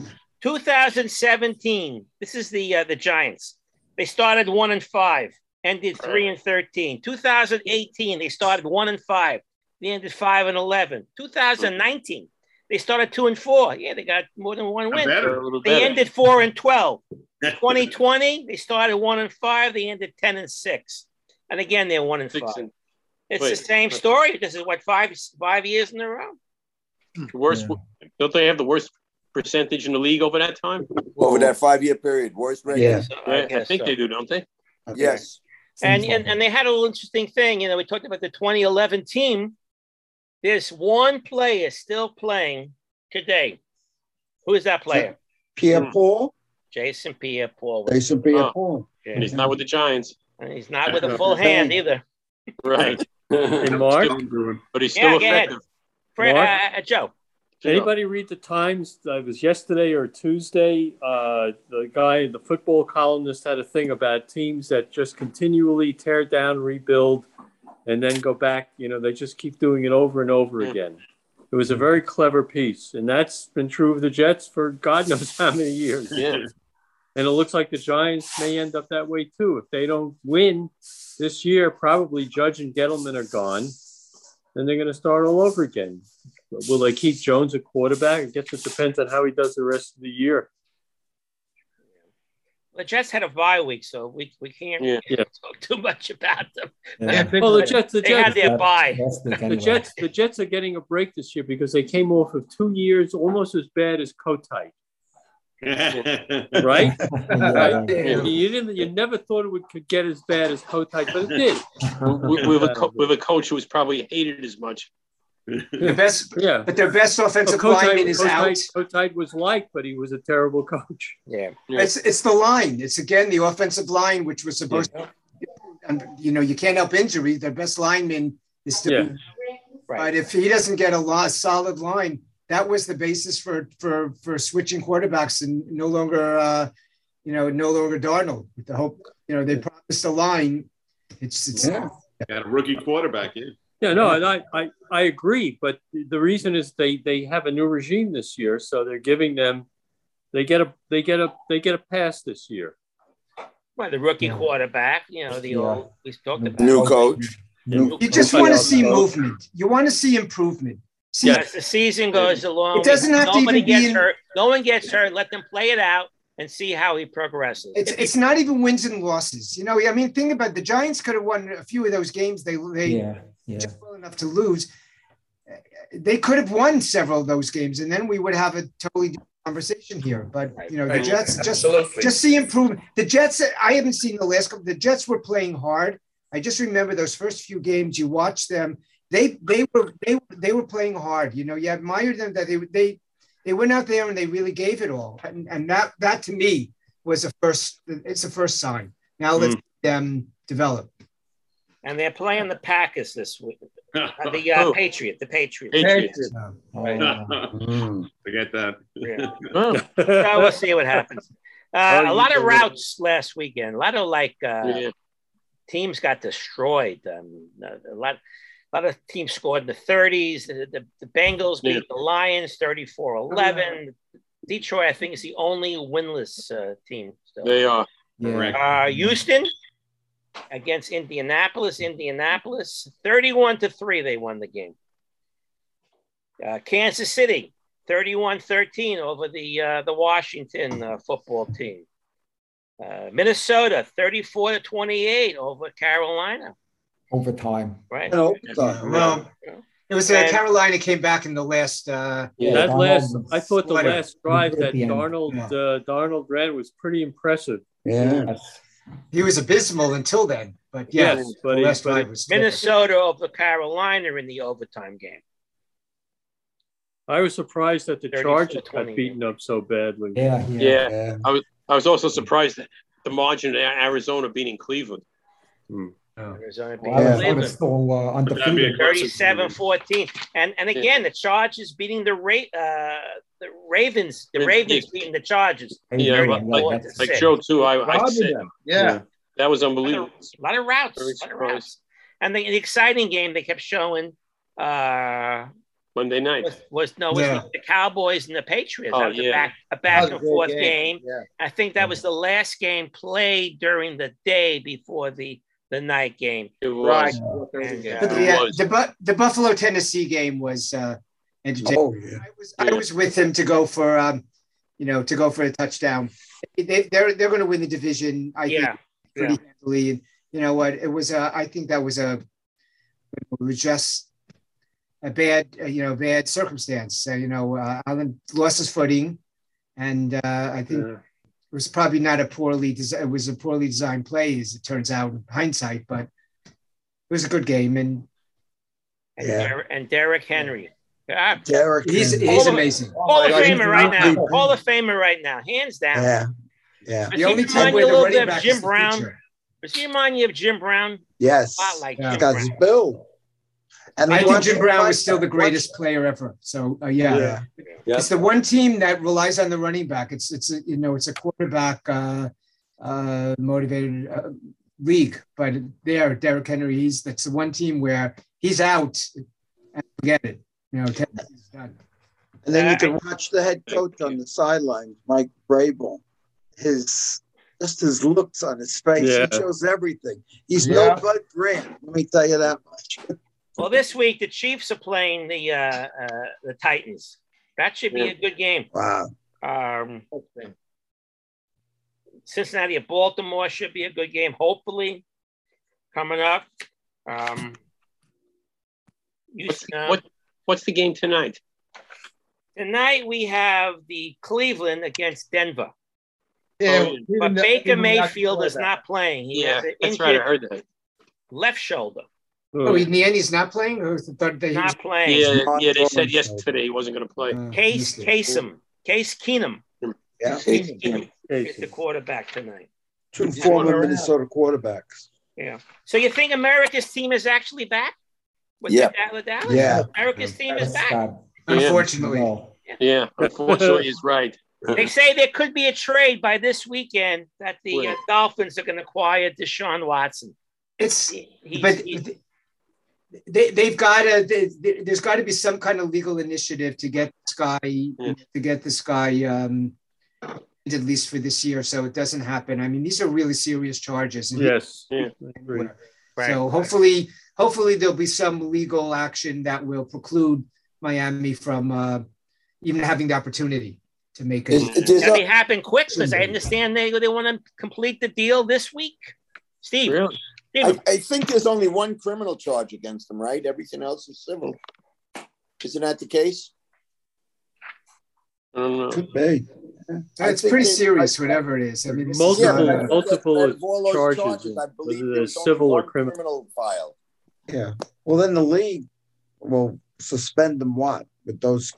D: 2017. This is the uh, the Giants. They started one and five, ended three and thirteen. 2018. They started one and five. They ended five and eleven. 2019. They started two and four. Yeah, they got more than one win.
M: better.
D: They
K: better.
D: ended four and twelve. 2020. They started one and five. They ended ten and six. And again, they're one and
K: Six
D: five.
K: and-
D: It's
K: wait,
D: the same
K: wait.
D: story. This is what five five years in a row.
K: Worst, don't they have the worst percentage in the league over that time?
F: Over that five-year period, worst record.
G: Yeah.
D: So
K: I, I
D: guess
K: think
D: so.
K: they do, don't they?
F: Yes.
D: And, and and they had a little interesting thing. You know, we talked about the 2011 team. There's one player still playing today. Who is that player?
G: Pierre hmm. Paul,
D: Jason Pierre-Paul.
G: Jason Pierre
K: Oh.
G: Paul.
D: Yeah.
K: And he's not with the Giants,
D: And he's not with a full hand either.
K: right?
N: Hey, Mark,
K: But he's still
D: go ahead.
K: effective.
D: For, uh,
N: Mark?
D: uh, Joe.
N: anybody read the Times? Uh, It was yesterday or Tuesday. Uh, the guy, the football columnist, had a thing about teams that just continually tear down, rebuild, and then go back. You know, they just keep doing it over and over
K: Yeah.
N: again. It was a very clever piece, and that's been true of the Jets for God knows how many years.
K: Yeah.
N: And it looks like the Giants may end up that way too. If they don't win this year, probably Judge and Gettleman are gone. and they're going to start all over again. Will they keep Jones a quarterback? I guess it depends on how he does the rest of the year.
D: The Jets had a bye week, so we, we can't
K: Yeah.
N: Yeah.
D: talk too much about them.
E: Yeah.
N: Well, the Jets, the
D: They had their bye.
E: The
N: the
E: anyway.
N: Jets, the Jets are getting a break this year because they came off of two years almost as bad as Kotite, right?
E: Yeah.
N: You, you didn't, you never thought it would could get as bad as Kotite, but it did.
K: with, with a co- with a coach who was probably hated as much.
I: The best,
N: Yeah.
I: but their best offensive
N: Well,
I: lineman is out.
N: Kotite, Kotite was liked, but he was a terrible coach.
D: Yeah.
I: It's it's the line. It's again the offensive line, which was supposed to. You know, you can't help injury. Their best lineman is still.
N: Yeah.
D: Right.
I: But if he doesn't get a lot solid line, that was the basis for for for switching quarterbacks and no longer, uh, you know, no longer Darnold. With the hope, you know, they promised a line. It's it's
G: Yeah.
M: Got a rookie quarterback, yeah.
N: Yeah, no, and I, I, I agree, but the- the reason is they they have a new regime this year, so they're giving them, they get a they get a they get a pass this year.
D: Well, the rookie
E: Yeah.
D: quarterback, you know, the
E: Yeah.
D: old, we talked about
F: New coach.
E: New-
I: you just want to see movement. You want to see improvement. See,
N: Yeah.
D: As the season goes along,
I: It doesn't have to
D: nobody
I: even be in-
D: hurt. No one gets hurt. Let them play it out and see how he progresses.
I: It's
D: If he-
I: it's not even wins and losses. You know, I mean, think about it. the Giants could have won a few of those games. They they
E: Yeah, yeah.
I: just well enough to lose. They could have won several of those games, and then we would have a totally different conversation here. But you know, the
C: Right.
I: Jets just
C: Absolutely.
I: just see improvement. The Jets, I haven't seen the last couple. The Jets were playing hard. I just remember those first few games. You watch them. They they were they they were playing hard. You know, you admire them that they they they went out there and they really gave it all. And, and that that to me was a first. It's a first sign. Now let's them develop.
D: and they're playing the Packers this week. Uh, the uh,
K: Who?
D: Patriot, the Patriots.
K: Patriots.
E: Oh,
M: Forget that.
D: Yeah.
K: Oh,
D: so we'll see what happens. Uh,
N: Oh,
D: a lot of
N: can-
D: routes last weekend. A lot of like uh,
K: yeah.
D: teams got destroyed. Um, a lot, a lot of teams scored in the 30s. The, the, the Bengals beat the Lions 34 11. Detroit, I think, is the only winless uh, team. still.
K: They are.
E: yeah.
D: Uh, Houston against Indianapolis. Indianapolis, 31 to 3, they won the game. Uh, Kansas City, 31 13 over the, uh, the Washington uh, football team. Uh, Minnesota, 34 to 28 over Carolina.
E: Overtime.
D: Right.
G: And overtime.
I: Well, It was uh, Carolina came back in the last. Uh, yeah,
N: that last, I thought the
I: Slider.
N: last drive that
I: At the end.
N: Darnold uh, Darnold ran was pretty impressive.
G: Yeah.
I: He was abysmal until then, but yeah,
N: Yes,
I: the
N: but he-
I: last drive was
D: Minnesota over Carolina in the overtime game.
N: I was surprised that the
D: 34-20.
N: Chargers got beaten up so badly.
E: Yeah,
K: Yeah. I was I was also surprised at the margin of Arizona beating Cleveland.
D: Arizona beat
E: Well, Arizona's
D: Cleveland.
E: still uh, undefeated.
D: 37-14. And and again, the Chargers beating the Ra- uh, the Ravens. The
K: Yeah.
D: Ravens beating the Chargers.
K: Yeah,
D: 34
K: like, like. Joe too. I, I
D: Robbing
K: said
D: them.
A: Yeah.
K: that was unbelievable.
D: a lot of routes. A lot of routes. And the, the exciting game they kept showing uh,
K: Monday night.
D: was, was no was
K: Yeah.
D: the Cowboys and the Patriots.
K: Oh,
D: that was a
K: yeah.
D: back a back
K: was a
D: and forth
K: game.
D: game.
A: Yeah.
D: I think that was the last game played during the day before the the night game.
K: It
A: was.
D: And, uh,
I: But the, uh, the, Bu- the Buffalo Tennessee game was uh, entertaining.
G: Oh, yeah.
I: I was I was with him to go for um, you know, to go for a touchdown. They, they're they're going to win the division. I
D: Yeah,
I: think pretty handily. And you know what? It was uh, I think that was a it was just a bad uh, you know bad circumstance. Uh, you know, uh, Allen lost his footing, and uh, I think. It was probably not a poorly des- it was a poorly designed play as it turns out in hindsight, but it was a good game and
D: and,
G: Yeah.
D: Der- and Derrick Henry. Ah,
G: Derrick.
I: He's-
G: Henry.
I: he's
D: Hall of-
I: amazing.
D: Hall of
G: God,
D: Famer right
G: he's
D: now. Hall of Famer right now, hands down.
G: Yeah. Yeah.
D: Does
I: The only
D: he
I: time
D: remind
I: where
D: you
I: the
D: little
I: running
D: of
I: back
D: Jim
I: is
D: Brown?
I: feature.
D: Does he remind you of Jim Brown?
G: Yes.
D: A lot like Jim
G: Got
D: Brown.
G: his build. And
I: I think Jim Brown
G: fight
I: was still the greatest player ever. So uh, yeah.
G: Yeah.
J: Yeah.
I: it's the one team that relies on the running back. It's it's a, you know it's a quarterback uh, uh, motivated uh, league, but there Derrick Henry, he's that's the one team where he's out and forget it. You know, Tennessee's done.
G: And then
D: Uh,
G: you can watch the head coach on the sidelines, Mike Vrabel. His just his looks on his face.
N: Yeah.
G: He shows everything. He's
A: Yeah.
G: no Bud Grant. Let me tell you that much.
D: Well, this week the Chiefs are playing the uh, uh, the Titans. That should be
K: Yeah.
D: a good game.
G: Wow.
D: Um, Cincinnati at Baltimore should be a good game. Hopefully, coming up. Um, you,
K: What's the,
D: uh,
K: what, what's the game tonight?
D: tonight we have the Cleveland against Denver,
A: Yeah,
K: Oh,
D: but
A: the-
D: Baker Mayfield
A: actual
D: is not playing. He
K: Yeah,
D: has an
K: that's right. I heard that.
D: left shoulder.
I: Oh, in the end, he's not playing. Or thought that he was,
D: Not playing.
K: Yeah,
G: not
K: yeah. They said yesterday he wasn't going to play.
I: uh,
D: Case
I: missed it.
D: Kasem, Case Keenum
G: Yeah.
D: Keenum is the quarterback tonight.
G: Two
A: He's
G: former. Minnesota quarterbacks.
D: Yeah. So you think America's team is actually back? With
F: Yeah.
D: the Dallas- Dallas?
G: Yeah.
D: America's team is back.
E: Scott.
I: Unfortunately,
E: No.
K: Yeah, unfortunately, he's right.
D: They say there could be a trade by this weekend that the uh, Dolphins are going to acquire Deshaun Watson.
I: it's
D: He-
I: but
D: he's-
I: they they've got to they, there's got to be some kind of legal initiative to get this guy
K: Yeah.
I: to get this guy um at least for this year so it doesn't happen i mean these are really serious charges and
N: Yes.
K: Yeah.
N: I agree.
D: Right.
I: so hopefully hopefully there'll be some legal action that will preclude miami from uh even having the opportunity to make
F: Is,
I: it
F: does,
D: That
F: uh,
D: may happen quick because I understand they they want to complete the deal this week. Steve,
K: Really?
D: Steve,
F: I, I think there's only one criminal charge against him, right? Everything else is civil. Isn't that the case?
K: I don't know.
G: Could be.
F: I
I: it's pretty
F: they-
I: serious whatever it is i mean this is
N: Multiple,
I: not, uh,
N: multiple
F: of all
N: charges,
F: charges, I believe
N: whether
F: there
N: they're
F: was only
N: civil or criminal.
F: criminal file.
G: Yeah. Well, then the league will suspend them what with those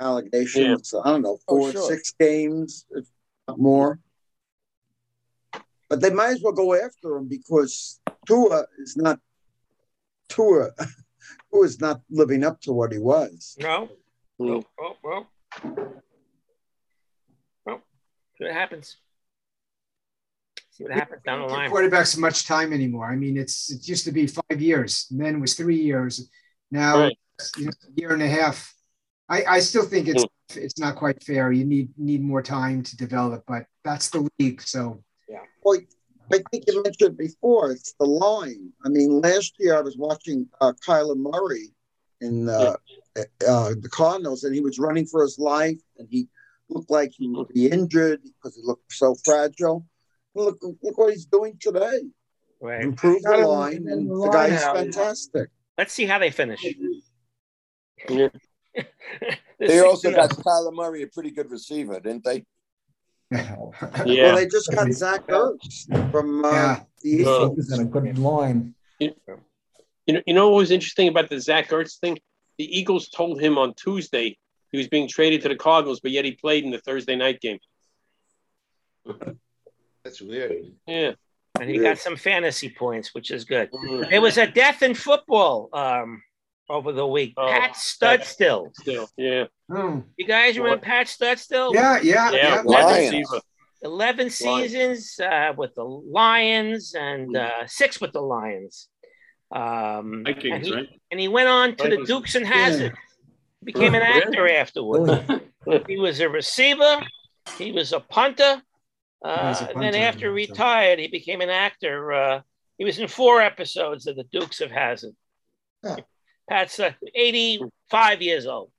G: allegations? I don't know,
F: Oh,
G: four,
F: sure.
G: six games, if not more. But they might as well go after him because Tua is not Tua. Tua is not living up to what he was.
D: no. Oh, well. Well, see what happens. See what happens down the
I: give
D: line.
I: quarterbacks much time anymore. I mean, it's it used to be five years, and then it was three years. Now,
K: Right.
I: you know, a year and a half. I, I still think it's hmm. it's not quite fair. You need need more time to develop, but that's the league. So
G: Well, I think you mentioned before, it's the line. I mean, last year I was watching uh, Kyler Murray in uh, uh, the Cardinals, and he was running for his life, and he looked like he would be injured because he looked so fragile. Look, look what he's doing today.
D: Right.
G: Improved the line, and
A: the
G: the guy is fantastic.
D: Let's see how they finish.
F: They also got Tyler Murray, a pretty good receiver, didn't they?
E: Yeah.
G: Well, they just got Zach Ertz from uh,
E: Yeah.
G: the Eagles.
E: He's in a good line.
K: You know, you know what was interesting about the Zach Ertz thing? The Eagles told him on Tuesday he was being traded to the Cardinals, but yet he played in the Thursday night game.
A: That's weird.
K: Yeah.
D: And he got some fantasy points, which is good. There was a death in football um, over the week.
K: Oh,
D: Pat Studstill.
K: Still, yeah.
D: You guys remember Pat Studstill?
O: Yeah, yeah,
K: Yeah,
O: yeah.
K: wide receiver.
D: 11 seasons uh, with the Lions and uh, six with the Lions. Um,
M: Vikings,
D: and, he,
M: right?
D: and he went on to the Dukes and Hazzard. Became an
K: Oh, really?
D: actor afterward. he was a receiver. He was a punter. Uh,
O: was a
D: and then after
O: so-
D: retired, he became an actor. Uh, he was in four episodes of the Dukes of Hazzard.
A: Huh.
D: Pat's uh, 85 years old.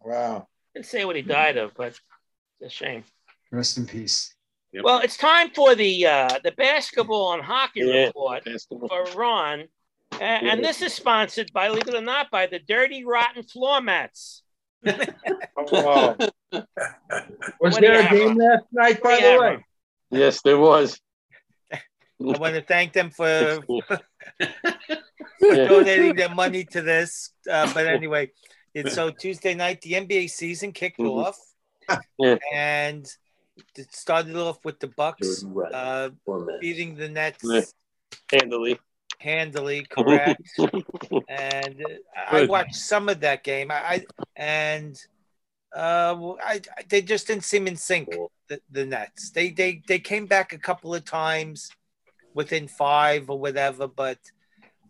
A: Wow.
D: Didn't say what he died of, but it's a shame.
O: Rest in peace.
M: Yep.
D: Well, it's time for the uh, the basketball and hockey
K: Yeah.
D: report
K: Basketball.
D: for Ron, A- and this is sponsored, by, believe it or not, by the Dirty Rotten Floor Mats.
A: Oh, wow. Was
D: What do you
A: there a game
D: Ron?
A: last night, by the way?
K: Yes, there was.
L: I want to thank them for
K: Yeah.
L: donating their money to this. Uh, but anyway, it's so Tuesday night, the NBA season kicked
K: Mhm.
L: off,
K: Yeah.
L: and it started off with the Bucks uh, beating the Nets
K: Yeah. Handily.
L: handily, correct. and uh, I watched some of that game. I, I and uh, I, I they just didn't seem in sync. The, the Nets. They they they came back a couple of times within five or whatever, but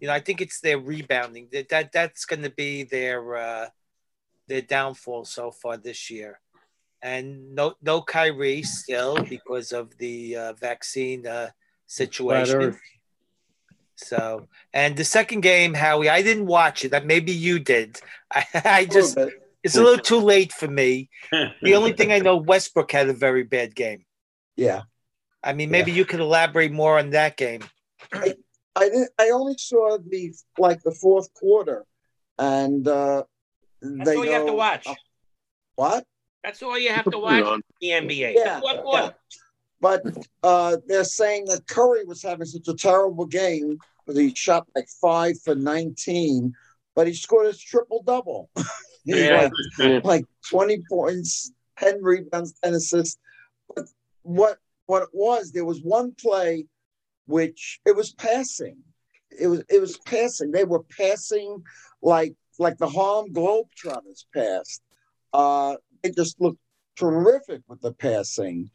L: you know I think it's their rebounding that that that's going to be their uh, their downfall so far this year. And no no Kyrie still because of the uh, vaccine uh, situation. So, and the second game, Howie, I didn't watch it. That maybe you did. I, I just,
G: little
L: it's a little too late for me. The only thing I know, Westbrook had a very bad game.
G: Yeah.
L: I mean, maybe you could elaborate more on that game.
G: I didn't, I only saw the like the fourth quarter, and uh,
D: That's
G: they
D: all you have to
G: go-
D: watch.
G: What?
D: That's all you have to watch
K: on.
D: the NBA.
G: Yeah,
D: What, what?
G: yeah. But uh, they're saying that Curry was having such a terrible game because he shot like five for 19, but he scored his triple double.
D: Yeah.
G: like, like 20 points, 10 rebounds, 10 assists. But what what it was, there was one play which it was passing. It was it was passing. They were passing like like the Harlem Globetrotters passed. Uh, they just looked terrific with the passing,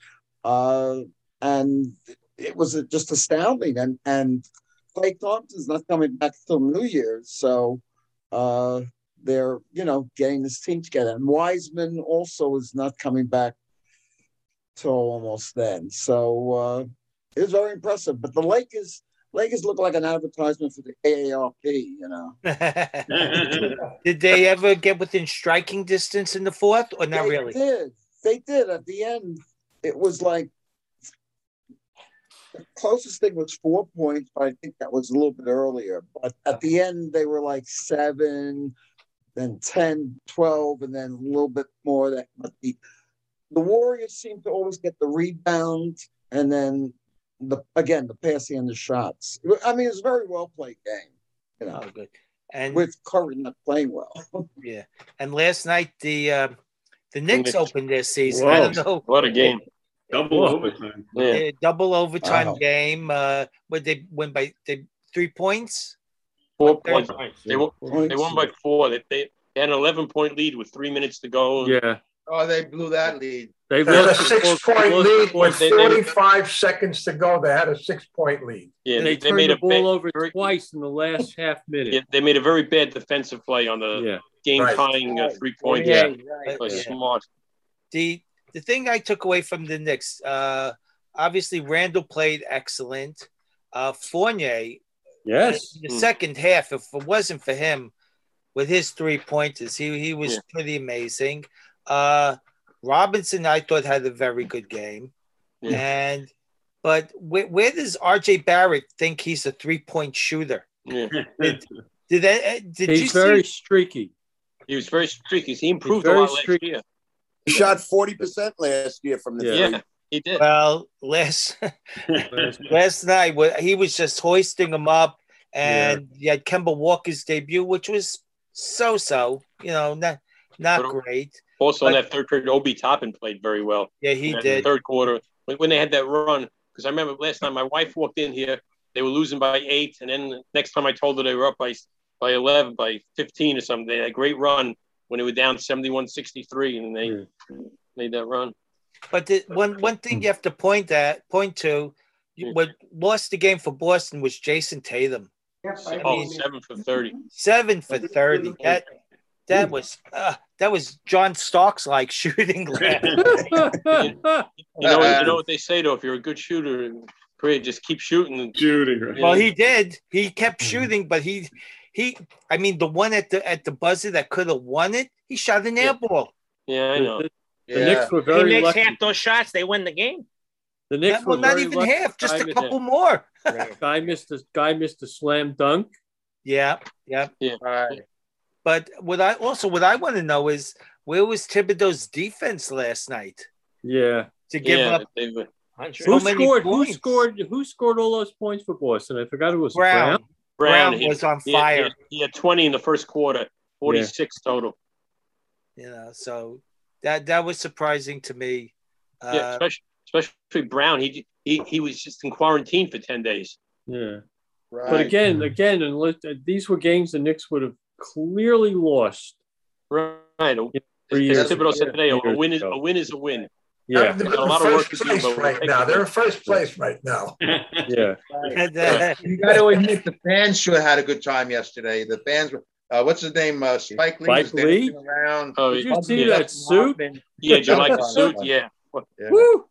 G: uh, and it was just astounding. And and Klay Thompson's not coming back till New Year's, so uh, they're you know getting this team together. And Wiseman also is not coming back till almost then. So uh, it was very impressive. But the Lakers. Lakers look like an advertisement for the AARP, you know.
L: Did they ever get within striking distance in the fourth, or not
G: they
L: really?
G: did. They did. At the end, it was like the closest thing was four points, but I think that was a little bit earlier. But at the end, they were like seven, then 10, 12, and then a little bit more. That but the the Warriors seem to always get the rebound, and then the again the passing and the shots. I mean, it's a very well played game, you know,
L: Oh, good. And
G: with Curry not playing well.
L: yeah, and last night the uh, the Knicks
K: Knicks.
L: opened their season. I don't know.
K: What a game.
M: Double
N: Whoa.
M: overtime.
K: Yeah.
L: Yeah, double overtime
G: Wow.
L: game. Uh, would they win by they, three points?
K: Four
L: Third-
K: points. They won, they won by four. They, they had an 11 point lead with three minutes to go.
N: Yeah.
A: Oh, they blew that lead.
N: They
C: They had a
N: six-point
C: lead with
K: they- they-
C: 45 seconds to go. They had a six point lead.
K: Yeah,
N: and they,
K: they, they
N: turned
K: made
N: the
K: a
N: ball
K: bad,
N: over
K: very,
N: twice in the last half minute.
K: yeah, they made a very bad defensive play on the
N: Yeah.
K: game
C: Right.
K: tying uh, three point.
L: Yeah.
D: right.
K: But
L: Yeah.
K: smart.
L: The the thing I took away from the Knicks, uh, obviously Randle played excellent. Uh, Fournier,
N: Yes.
L: in the
K: Mm.
L: second half, if it wasn't for him with his three pointers, he he was
K: Yeah.
L: pretty amazing. Uh, Robinson, I thought had a very good game,
K: Yeah.
L: and but where, where does RJ Barrett think he's a three point shooter?
K: Yeah.
L: Did did, that, did you
N: He's very
L: see?
N: streaky.
K: He was very streaky. He improved a
F: very
K: lot last
F: streaky.
K: year.
F: He shot 40% last year from the
K: Yeah,
F: three.
K: he did.
L: Well, last last night he was just hoisting them up, and you had Kemba Walker's debut, which was so-so. You know, not not
K: But-
L: great.
K: Also, in that third period, Obi Toppin played very well.
L: Yeah, he
K: In
L: did.
K: Third quarter, when, when they had that run, because I remember last time my wife walked in here, they were losing by eight, and then next time I told her they were up by by eleven, by fifteen or something. They had a great run when they were down 71-63, and they hmm. made that run.
L: But the, one one thing you have to point at point to, you- what lost the game for Boston was Jayson Tatum. I
K: Oh,
L: mean,
K: seven for thirty.
L: seven for thirty. That that was uh, that was John Starks like shooting. last.
K: You know, you know what they say though. If you're a good shooter in Korea, just keep shooting. And,
M: shooting.
L: Well, he did. He kept shooting, but he he. I mean, the one at the at the buzzer that could have won it, he shot an air ball.
K: Yeah, I know.
N: The Knicks were very
D: he
N: very
D: makes
N: lucky.
D: half those shots, they win the game.
N: The Knicks
L: Not- well,
N: were
L: not even
N: lucky.
L: half, just
N: Guy
L: a
N: missed-
L: couple more.
N: Guy missed a guy missed a slam dunk.
L: Yeah, yeah.
K: Yeah.
L: But what I also what I want to know is where was Thibodeau's defense last night
N: Yeah.
L: to give
K: Yeah,
L: up
K: they were-
L: so
N: Who
L: many
N: scored? Who scored? Who scored all those points for Boston? I forgot it was
L: Brown.
N: Brown.
L: Brown
K: he-
L: was on fire.
K: He had, he had 20 in the first quarter, 46 total.
L: You know, so that that was surprising to me.
K: yeah,
L: Uh,
K: especially especially Brown. He he he was just in quarantine for 10 days.
N: Yeah.
A: Right.
N: But again, again, and let- these were games the Knicks would have clearly lost.
K: Right.
N: Three
K: As
N: years-
K: Thibodeau said today, a win is
N: ago.
K: a win is a win.
N: Yeah.
K: They
C: They're
K: a
C: in
K: lot of work
C: first
K: to do,
C: place
K: but
C: right now. They're in first place right now.
N: Yeah.
L: and, uh,
A: You got to admit the fans sure had a good time yesterday. The fans were. Uh, what's his name? Uh, Spike Lee. was
N: Spike Lee?
A: Around.
K: Oh,
N: Did you
K: yeah.
N: see that suit?
K: Yeah, Jamaica suit. Yeah.
A: Yeah.
N: Woo!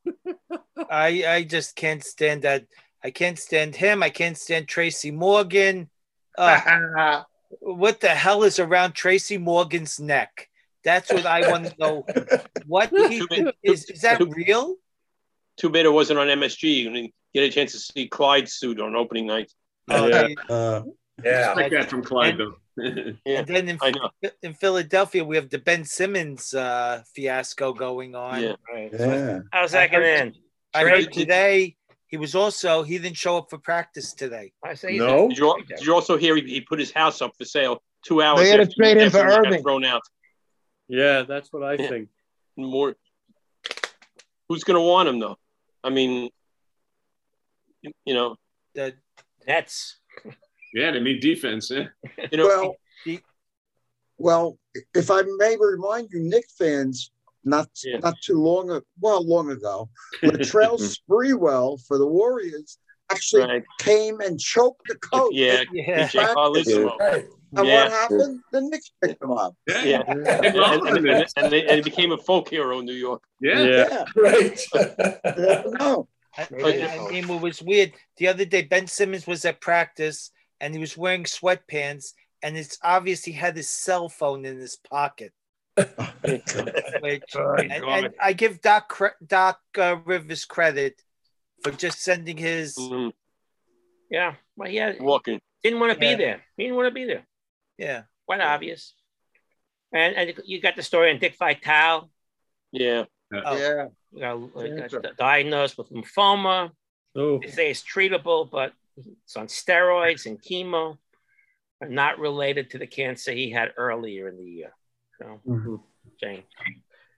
L: I I just can't stand that. I can't stand him. I can't stand Tracy Morgan. Uh, what the hell is around Tracy Morgan's neck? That's what I want to know. What he is is that real?
K: Too bad it wasn't on MSG. You didn't get a chance to see Clyde's suit on opening night.
L: Oh,
N: Yeah.
L: they-
G: Uh,
M: I like that from Clyde, though.
K: Yeah,
L: And then in,
K: I know.
L: in Philadelphia, we have the Ben Simmons uh, fiasco going on.
K: Yeah.
G: yeah.
D: How's that going to end?
L: I
K: Trade-
L: heard today he was also he didn't show up for practice today.
D: I say
N: No.
K: Did you, did you also hear he, he put his house up for sale two hours
A: They had to trade him for Irving.
K: thrown out?
N: Yeah, that's what I
K: Yeah.
N: think.
K: More. Who's going to want him though? I mean, you, you know,
L: The,
D: Nets.
M: Yeah, they need defense. Yeah.
K: you know.
G: Well,
L: he-
G: well, if I may remind you, Knick fans, not
K: Yeah.
G: not too long, a- well, long ago, Latrell Sprewell for the Warriors actually
K: Right.
G: came and choked the coach.
K: Yeah,
L: yeah.
K: DJ
C: oh,
G: And
K: Yeah.
G: what happened? The Knicks picked him up.
K: Yeah, and, and, and, and, they, and he became a folk hero in New York.
M: Yeah.
G: Yeah.
C: Right.
G: No.
L: I, I- I mean, what was weird the other day, Ben Simmons was at practice and he was wearing sweatpants, and it's obvious he had his cell phone in his pocket. Which,
D: Oh,
L: and, and I give Doc Doc uh, Rivers credit for just sending his.
K: Mhm.
D: Yeah. Well, he had,
K: Walking.
D: didn't want to
L: Yeah.
D: be there. He didn't want to be there.
L: Yeah,
D: Quite obvious. And, and you got the story on Dick Vitale.
K: Yeah.
L: Oh.
A: Yeah.
D: You know, like,
A: Yeah,
D: uh, diagnosed with lymphoma.
N: Oh,
D: They say it's treatable, but it's on steroids and chemo, but not related to the cancer he had earlier in the year. So,
G: Mhm.
D: Jane.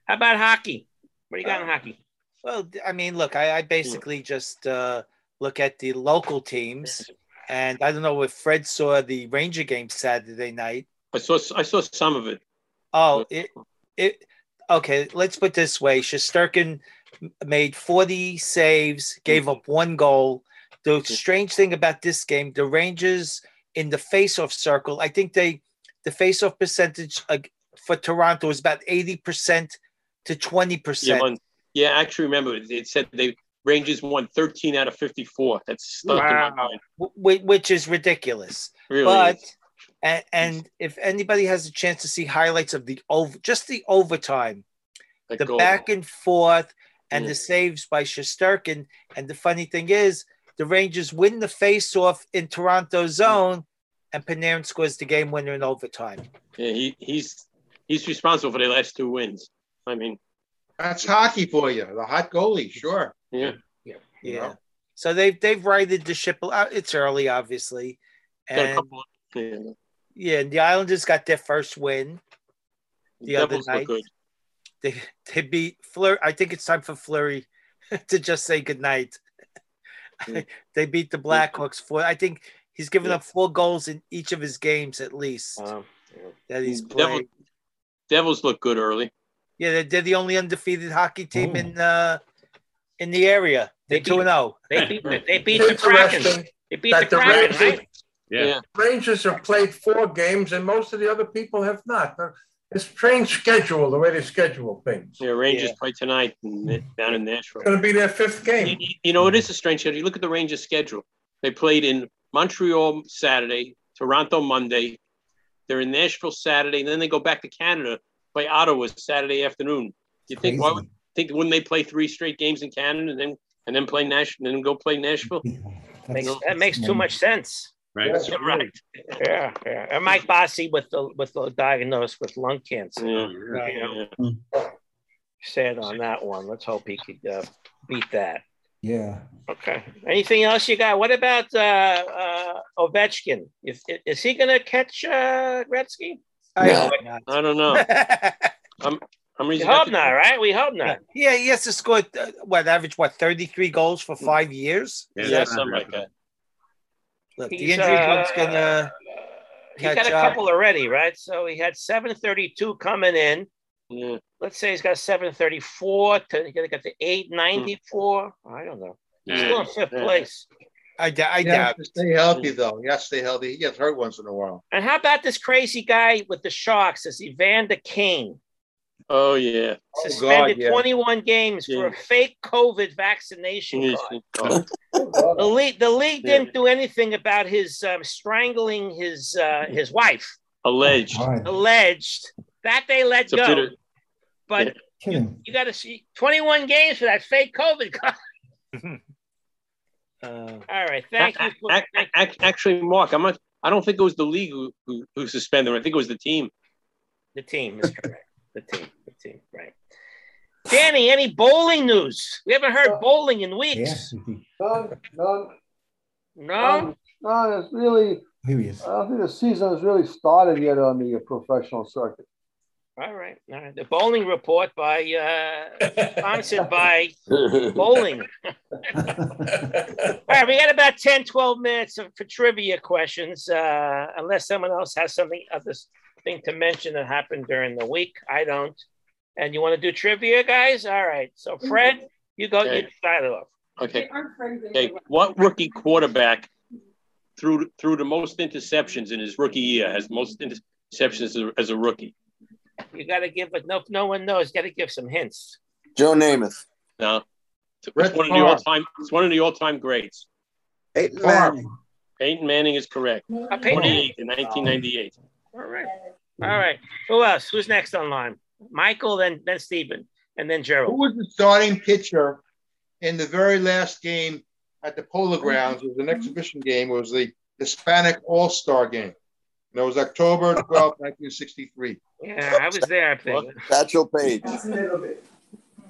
D: How about hockey? What do you got in hockey?
L: well, I mean, look, I, I basically just uh, look at the local teams, and I don't know if Fred saw the Ranger game Saturday night.
K: I saw I saw some of it.
L: Oh, it it okay. Let's put it this way: Shesterkin made forty saves, gave up one goal. The strange thing about this game, the Rangers in the face-off circle, I think they the face-off percentage uh, for Toronto is about eighty percent to twenty
K: Yeah,
L: percent.
K: yeah, I actually remember it. Said they Rangers won 13 out of 54. That's stuck in my
D: Wow.
L: which is ridiculous.
K: Really
L: but
K: is.
L: and, and if anybody has a chance to see highlights of the over, just the overtime,
K: That
L: the back and forth, and
K: Yeah.
L: the saves by Shesterkin. And the funny thing is, the Rangers win the face-off in Toronto hmm. zone, and Panarin scores the game winner in overtime.
K: Yeah, he he's he's responsible for the last two wins. I mean,
A: That's hockey for you. The hot goalie, sure.
K: yeah.
L: Yeah. yeah. So they've they've righted the ship. It's early, obviously,
K: Got a
L: and
K: couple of, yeah.
L: yeah, the Islanders got their first win the other
K: Devils look
L: night.
K: good.
L: They they beat Fleury. I think it's time for Fleury to just say goodnight. they beat the Blackhawks for. I think he's given up four goals in each of his games at least
D: Um,
L: that he's
K: Devil-
L: played.
K: Devils look good early.
L: Yeah, they're, they're the only undefeated hockey team in uh in the area. They're two and oh. zero.
D: They beat the, they beat the Kraken. They beat the
C: the
D: Kraken,
C: Rangers,
D: right?
K: Yeah.
C: Rangers have played four games, and most of the other people have not. It's strange schedule the way they schedule things.
K: Yeah, Rangers
L: Yeah.
K: play tonight down in Nashville.
C: It's going to be their fifth game.
K: you- you know, it is a strange schedule. You look at the Rangers schedule. They played in Montreal Saturday, Toronto Monday. They're in Nashville Saturday, and then they go back to Canada, play Ottawa Saturday afternoon. You think why would think wouldn't they play three straight games in Canada and then and then play Nashville and then go play Nashville?
D: Makes, that makes too much sense.
M: Right.
A: That's
D: right. Yeah, yeah. And Mike Bossy with the with the diagnosed with lung cancer.
K: Yeah.
D: You know, sad on that one. Let's hope he could uh, beat that.
E: Yeah.
D: Okay. Anything else you got? What about uh, uh, Ovechkin? Is, is he going to catch uh, Gretzky?
L: I
K: No.
L: hope not.
K: I don't know. I'm I'm
D: We hope not, right? We hope not.
L: Yeah, he has to score uh, what average what thirty three goals for five years.
K: Yeah,
L: Is that-
K: something like that.
L: Look, the injury
D: uh,
L: bug's gonna
D: He got a
L: up.
D: couple already, right? So he had 732 coming in.
K: Yeah.
D: Let's say he's got 734 to he's gonna get to 894. I don't know. He's still in fifth
K: Yeah.
D: place.
L: I, d- I
A: He has
L: doubt.
A: stay healthy, though. He has to stay healthy. He gets hurt once in a while.
D: And how about this crazy guy with the Sharks? This Evander Kane
K: Oh yeah.
D: suspended
A: God, yeah.
D: 21 games for a fake COVID vaccination card.
K: Oh,
D: The league, the league
K: Yeah.
D: didn't do anything about his um, strangling his uh, his wife,
K: alleged.
E: All right.
D: alleged. That they let
K: It's
D: go.
K: bit
D: But
K: Yeah.
E: Kidding.
D: you got to see 21 games for that fake COVID.
L: Uh,
D: All right, thank you. For,
K: Ac- ac- ac- Actually, Mark, I'm not. I don't think it was the league who, who, who suspended him. I think it was the team.
D: the team is correct. The team, the team, right. Danny, any bowling news? We haven't heard bowling in weeks.
E: Yeah.
P: None, none,
D: No.
P: none, none. It's really,
E: Here he is.
P: I don't think the season has really started yet on the professional circuit.
D: All right, all right. The bowling report by uh, sponsored by bowling. All right, we got about 10, 12 minutes of, for trivia questions, uh, unless someone else has something other thing to mention that happened during the week. I don't. And you want to do trivia, guys? All right. So, Fred, you go. You
K: Okay.
D: start it off.
K: Okay. Okay. What rookie quarterback threw threw the most interceptions in his rookie year? Has most interceptions as a, as a rookie?
D: You got to give, but no, no one knows. Got to give some hints.
F: Joe Namath.
K: No. It's
A: Brett
K: one of the
A: Favre.
K: all time. It's one of the all time greats.
G: Peyton
A: Favre.
G: Manning.
K: Peyton Manning is correct.
D: Uh, Peyton Manning.
K: 28 in 1998.
D: All right. All right. Who else? Who's next online? Michael, then then Stephen, and then Gerald.
A: Who was the starting pitcher in the very last game at the Polo Grounds? It was an exhibition game. It was the Hispanic All Star game. And it was October 12, 1963.
D: Yeah, I was there. I think.
F: Satchel Paige.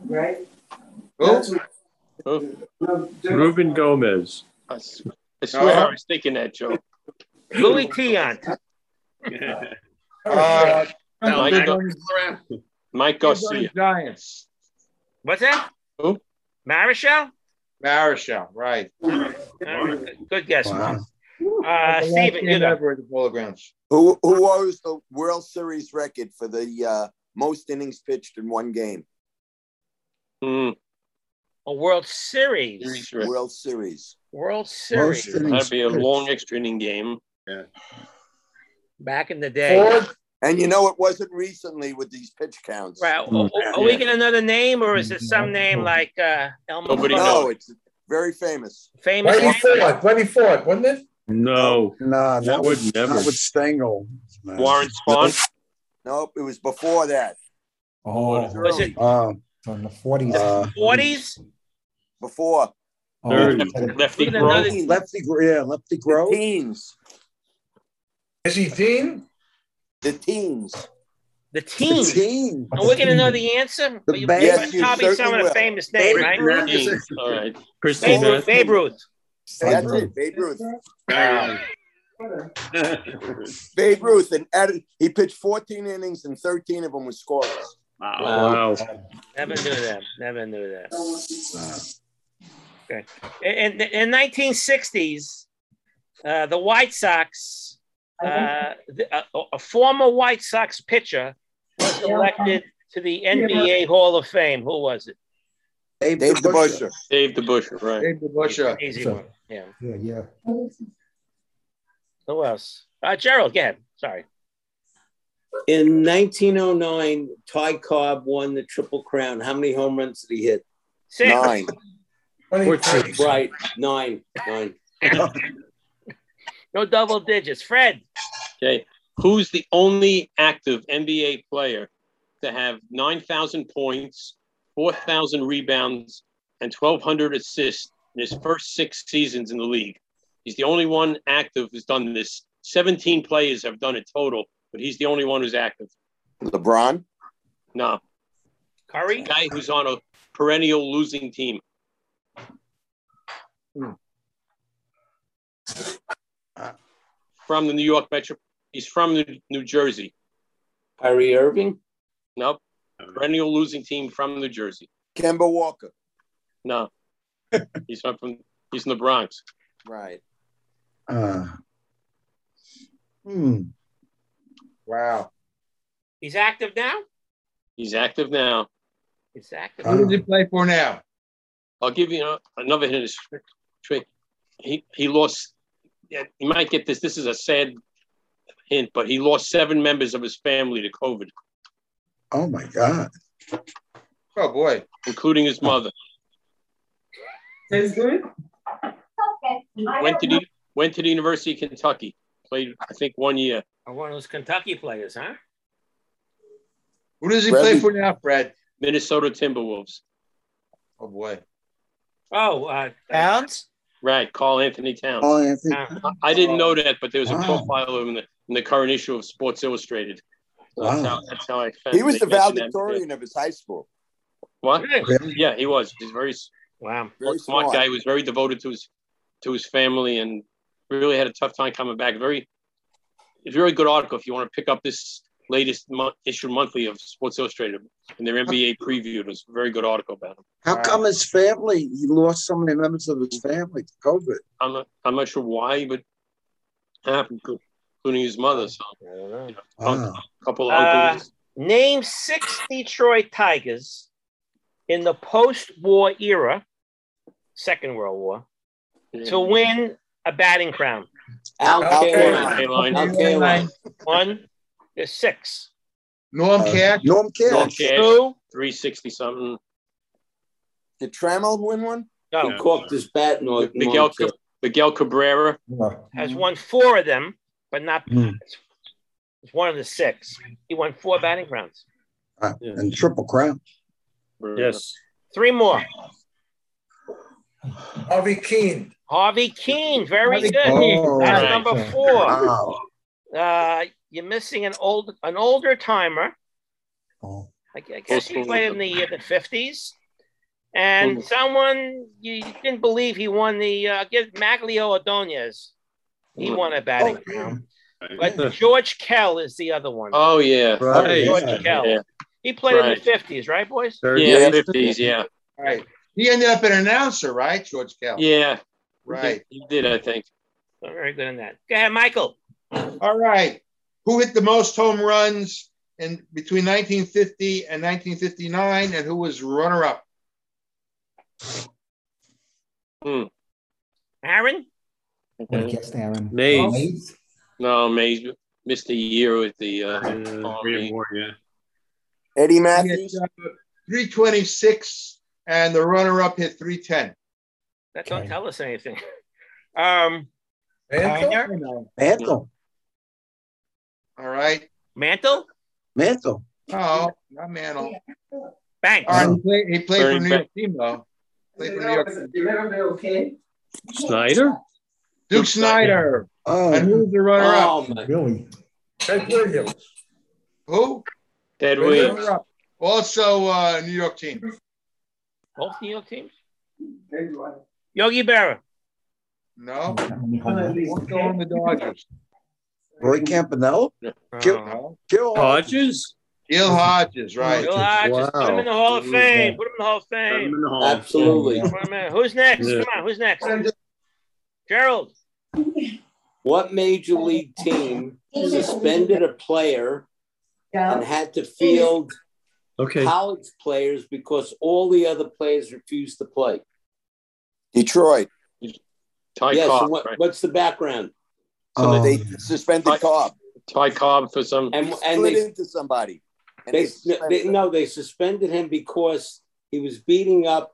P: Right?
A: Who?
N: Ruben Gomez.
K: I swear I was thinking that, Joe.
D: Luis Tiant.
A: Uh,
M: No,
K: Mike,
M: Mike,
K: Gar- Mike Garcia.
A: Giants.
D: What's that?
K: Who?
D: Marichal?
A: Marichal, right.
D: All right, good- Good guess.
G: Wow.
D: Uh,
A: The last
D: you
A: game
D: go.
A: ever at the Polo Grounds.
F: Who who owes the World Series record for the uh, most innings pitched in one game?
K: Hmm.
D: A World Series.
K: Series.
F: World Series.
D: World Series.
G: Most
K: That'd be a long extra inning game. Yeah.
D: Back in the day.
C: Ford,
F: And you know it wasn't recently with these pitch counts.
D: Right. Are, are we getting another name, or is it some name like uh, Elmo?
K: Nobody
D: Fudd?
K: knows.
F: No, it's very famous.
D: Famous.
C: Lenny
D: name?
C: Ford, Lenny Ford, wasn't it?
N: No,
G: No,
N: that
G: not
N: would
G: with,
N: never.
G: not with Stengel. man.
K: Warren Spahn.
F: Nope, it was before that.
E: Oh,
D: Was it
G: Uh,
E: from the 40s.
G: uh,
D: 40s?
F: Before
E: oh,
N: Thirty.
K: Lefty
D: Look
K: Grove.
G: Lefty, Gro- yeah, Lefty Grove.
F: teens.
C: Is he Dean?
F: The teens.
D: The team.
G: The team.
D: And we're going to know the answer?
G: The
D: But you-
G: band.
F: Yes, you
D: probably some of the famous names, right?
K: Team. All right.
D: Babe
N: Christine,
D: Ruth. Babe Ruth.
F: That's it, Babe Ruth.
D: Wow.
F: Babe Ruth, and added, he pitched 14 innings and 13 of them were scoreless.
N: Wow.
D: Never knew that. Never knew that. Okay. In, in, in 1960s, uh, the White Sox, uh, the, a, a former White Sox pitcher was elected to the NBA Hall of Fame. Who was it?
G: Dave,
F: Dave DeBusschere.
K: Dave DeBusschere, right.
A: Dave DeBusschere.
D: Easy one. Yeah.
E: Yeah, yeah.
D: Who else? Uh, Gerald, go ahead. Sorry.
J: In 1909, Ty Cobb won the Triple Crown. How many home runs did he hit?
D: Six.
F: Nine.
J: Right, nine, nine.
D: No double digits. Fred.
K: Okay. Who's the only active NBA player to have 9,000 points, 4,000 rebounds, and 1,200 assists in his first six seasons in the league? He's the only one active who's done this. 17 players have done it total, but he's the only one who's active.
F: LeBron.
K: No.
D: Curry?
K: Guy who's on a perennial losing team. Hmm. From the New York Metro. He's from New, New Jersey.
J: Kyrie Irving?
K: Nope. Perennial losing team from New Jersey.
F: Kemba Walker.
K: No. He's from, from he's in the Bronx.
F: Right.
G: Uh, hmm.
A: Wow.
D: He's active now?
K: He's active now.
D: He's active.
A: Who does he play for now?
K: I'll give you a- another hint. Is trick. He he lost. Yeah, you might get this. This is a sad hint, but he lost seven members of his family to COVID,
G: Oh my God.
A: Oh boy.
K: including his mother.
O: That's good.
K: Went to the went to the University of Kentucky. Played, I think, one year.
D: Oh, One of those Kentucky players, huh?
A: Who does he
F: Bradley-
A: play for now, Fred?
K: Minnesota Timberwolves.
A: Oh boy.
D: Oh, uh,
L: Towns?
K: Right, Karl-Anthony Towns.
G: Oh, Anthony.
D: uh,
K: I didn't know that, but there was a
G: Wow.
K: profile of him in the, in the current issue of Sports Illustrated. So that's,
G: Wow.
K: how, that's how I found
F: He was the valedictorian of his high school.
K: What?
G: Really?
K: Yeah, he was. He's very
D: wow.
F: Very
K: smart,
F: smart.
K: guy. He was very devoted to his to his family and really had a tough time coming back. Very, it's a very good article if you want to pick up this latest mo- issue monthly of Sports Illustrated in their NBA preview. It was a very good article about him.
G: How come his family, he lost so many members of his family to COVID?
K: I'm not, I'm not sure why, but it happened, including his mother. So,
D: I don't know.
K: you know,
G: Wow.
K: a couple of
D: Uh. Name six Detroit Tigers in the post-war era, Second World War, to win a batting crown.
J: Al
F: Al
J: Kaline.
K: Kaline.
J: Al Kaline.
D: One, there's six.
A: Norm
G: Uh,
A: Cash.
G: Norm Cash.
K: Norm Cash,
D: Two,
K: 360 something.
F: Did Trammell win one?
D: no,
J: He corked his bat. No,
K: Miguel, Miguel Cabrera.
E: Yeah.
D: has won four of them, but not.
G: Hmm.
D: It's one of the six. He won four batting crowns.
G: Uh, and Triple Crown.
N: Yes.
D: Three more.
C: Harvey Kuenn.
D: Harvey Kuenn, very
H: Harvey
D: good.
G: Kuenn.
D: That's
K: Right.
D: number four.
G: Wow.
D: Uh, you're missing an old, an older timer.
E: Oh.
D: I I guess he played in the uh, the fifties, and
K: Who?
D: someone you didn't believe he won the uh, get Magglio Ordonez. He won a batting
G: Oh,
D: crown, but George Kell is the other one.
K: Oh, yeah.
N: Right.
D: George
E: yeah.
D: Kell.
K: Yeah.
D: He played in the fifties, right, boys?
N: Very
K: Yeah, 50s, yeah.
A: Right. He ended up an announcer, right, George Kell?
K: Yeah.
A: Right.
K: He did, I think.
D: So very good in that. Go ahead, Michael.
A: All right. Who hit the most home runs in between 1950 and 1959, and who was runner-up? Hmm.
D: Aaron.
E: What guess, Aaron.
N: Mays.
E: Mays?
K: No, Mays missed a year with the uh,
M: Uh, three yeah.
F: Eddie
A: He hit,
F: Mathews.
A: uh, 326, and the runner-up hit 310.
D: That don't
E: Okay.
D: tell us anything. Um,
C: Mantle?
G: Mantle.
A: All right.
D: Mantle.
G: Mantle.
A: Oh, not Mantle.
D: Banks.
A: All right, he played, he played for New York team, though. Played for New York.
O: okay?
N: Snider?
A: Duke Snider. And
G: Oh,
A: who's the runner-up?
J: Oh, my.
E: Really?
C: Ted Williams.
A: Who?
K: Ted Williams.
A: Also, uh, New York team.
D: Both New York teams. Yogi Berra.
A: No. What's going the Dodgers?
G: Roy Campanella? Gil, Gil
N: Hodges?
A: Gil Hodges, right.
D: Bill Hodges. Put him in the Hall of Fame. Put him in the Hall of Fame.
J: Absolutely.
D: Put him in. Who's next?
J: Yeah.
D: Come on, who's next? Gerald.
J: What major league team suspended a player and had to field
N: Okay.
J: college players because all the other players refused to play?
F: Detroit.
K: Ty
J: yes.
K: Cobb,
J: and what,
K: right.
J: What's the background?
F: So they um, suspended Cobb.
K: Ty Cobb for some.
J: And, and they,
F: into somebody. And
J: they,
F: they
J: they no, they suspended him because he was beating up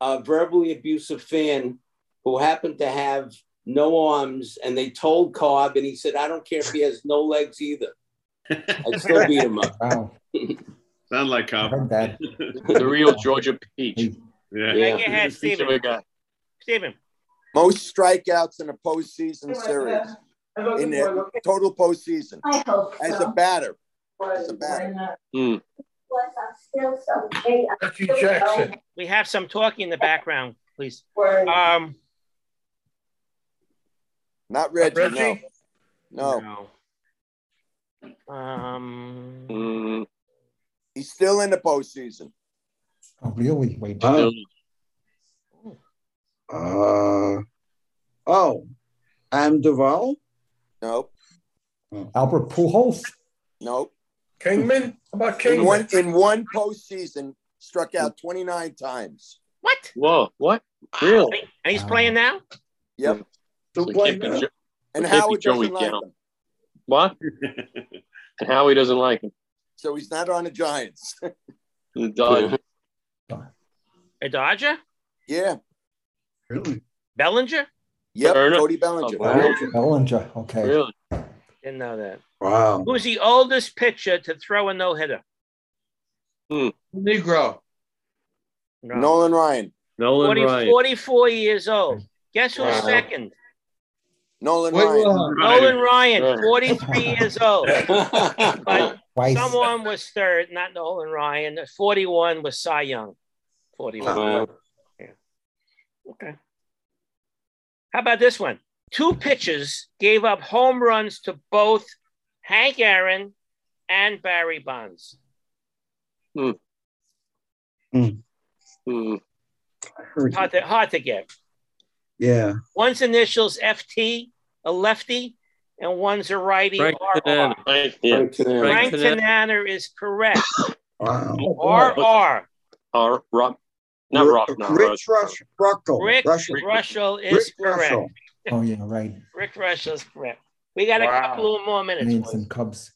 J: a verbally abusive fan who happened to have no arms, and they told Cobb, and he said, "I don't care if he has no legs either. I'd still beat him up."
E: Wow.
M: Sound like Cobb.
E: Heard that.
K: the real Georgia Peach.
M: Yeah.
D: Yeah, go ahead, Steven. Steven.
F: Most strikeouts in a postseason series. In the total postseason. As a batter. As a batter.
K: Hmm.
C: Reggie Jackson.
D: We have some talking in the background, please. Um,
F: Not Reggie,
C: Reggie?
F: no. No.
D: no. Um,
K: Mm,
F: He's still in the postseason.
E: Oh, really? Wait.
G: Uh, uh, oh, Am Duval?
F: Nope.
E: Albert Pujols.
F: Nope.
C: Kingman? How about
F: In
C: Kingman?
F: one in one postseason, struck out 29 times.
D: what?
K: Whoa, what? Really?
D: And he's playing now?
F: Yep.
C: Still
K: So
C: playing now?
K: Jo-
F: And
K: It can't
F: Howard
K: Joey
F: doesn't like
K: Gallo.
F: him.
K: What? and Howie doesn't like him.
F: So he's not on the Giants.
K: The Dodgers.
D: A Dodger?
F: yeah.
G: Really?
D: Bellinger?
F: Yep.
K: Turner?
F: Cody Bellinger.
K: Oh, wow.
E: Bellinger. Okay.
K: Really?
D: Didn't know that.
G: Wow.
D: Who's the oldest pitcher to throw a no hitter? Hmm.
A: Negro.
D: No.
F: Nolan Ryan.
N: Nolan
D: 40,
N: Ryan.
D: 44 years old. Guess who's
K: Wow.
D: second?
F: Nolan
A: Wait,
F: Ryan.
A: uh,
D: Nolan Ryan,
K: Right.
D: 43 years old. But
E: Twice.
D: someone was third, not Nolan Ryan. 41 was Cy Young. 41.
J: Wow.
D: Yeah. Okay. How about this one? Two pitchers gave up home runs to both Hank Aaron and Barry Bonds.
K: Hmm.
G: I heard
D: Hard to, hard to get.
G: Yeah.
D: One's initials FT, a lefty, and one's a righty,
N: Frank
D: RR.
N: Tanana.
K: Right. Yeah.
J: Frank Tanana.
D: Frank
N: Tanana.
D: Tanana is correct.
G: Wow.
D: RR.
K: Uh, Rob, not Rob. No,
G: Rich Rush, Ruckle.
D: Rick
G: Reuschel.
D: Reuschel is
G: Rick
D: correct.
G: Reuschel.
E: Oh, yeah, right.
D: Rick Reuschel is correct. We got a
A: Wow.
D: couple of more minutes.
E: Indians
D: boys.
E: and Cubs.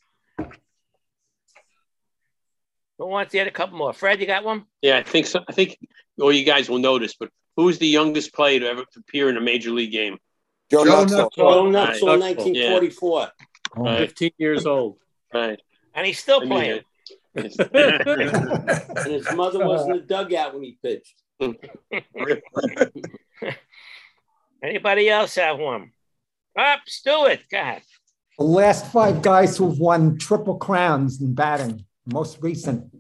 D: Who wants to get a couple more? Fred, you got one?
K: Yeah, I think so. I think all you guys will notice, but who's the youngest player to ever appear in a major league game?
F: Joe
A: Joe
F: Nuxhall.
J: Joe
K: Right.
J: Nuxhall,
K: Yeah.
J: 1944.
E: Oh,
K: Right.
N: 15 years old.
K: Right.
D: And he's still playing.
J: And his mother was in the dugout when he pitched.
D: Anybody else have one? Up, Stewart, go ahead.
E: The last five guys who've won triple crowns in batting, most recent.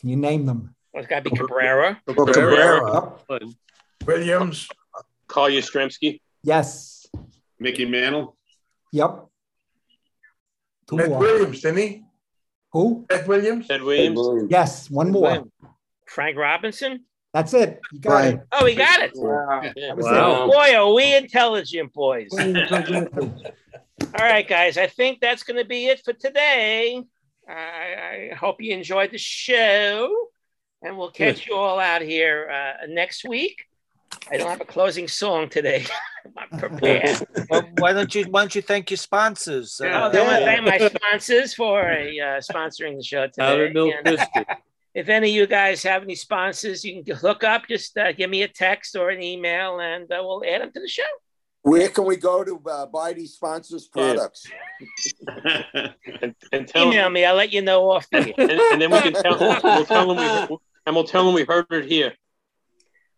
E: Can you name them?
D: Well, it's got to be Cabrera.
G: Well, Cabrera.
E: Yep.
C: Williams.
K: Carl Yastrzemski.
E: Yes.
M: Mickey Mantle.
E: Yep. Two
C: Ed
E: more.
C: Williams, didn't he?
E: Who?
C: Ed Williams?
K: Ted Williams.
E: Yes, one more.
D: Frank Robinson.
E: That's it. You got
G: Right.
E: it.
D: Oh, we got it.
K: Yeah.
E: That was
N: Wow.
D: Boy, are we intelligent boys. All right, guys. I think that's going to be it for today. I, I hope you enjoyed the show, and we'll catch you all out here uh, next week. I don't have a closing song today. I'm prepared.
L: Well, why don't you why don't you thank your sponsors?
D: Oh,
L: Uh,
D: I want to thank my sponsors for uh, sponsoring the show
N: Powder
D: today.
N: milk
D: And
N: biscuit.
D: if any of you guys have any sponsors, you can hook up. Just uh, give me a text or an email, and uh, we'll add them to the show.
F: Where can we go to uh, buy these sponsors'
K: Yeah.
F: products?
K: And, and tell
D: Email me. I'll let you know off the
K: and, and then we can tell we'll tell them we and we'll tell them we heard it here.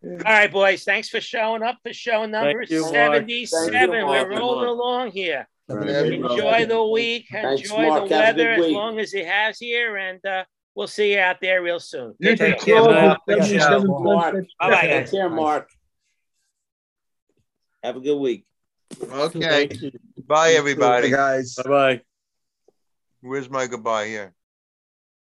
D: All right, boys. Thanks for showing up for show number
N: you,
D: 77.
F: You,
D: We're rolling along here. Enjoy the week.
J: Thanks,
D: Enjoy
J: Mark.
D: the
J: Have a good
D: weather as long as it has here, and uh, we'll see you out there real soon.
N: You
D: Take
N: too,
D: care.
N: Mark.
D: Bye
N: Thank you.
J: Mark.
D: bye,
J: Take care, Mark. Have a good week.
A: Okay. Bye, everybody.
G: guys.
N: Bye bye.
A: Where's my goodbye here?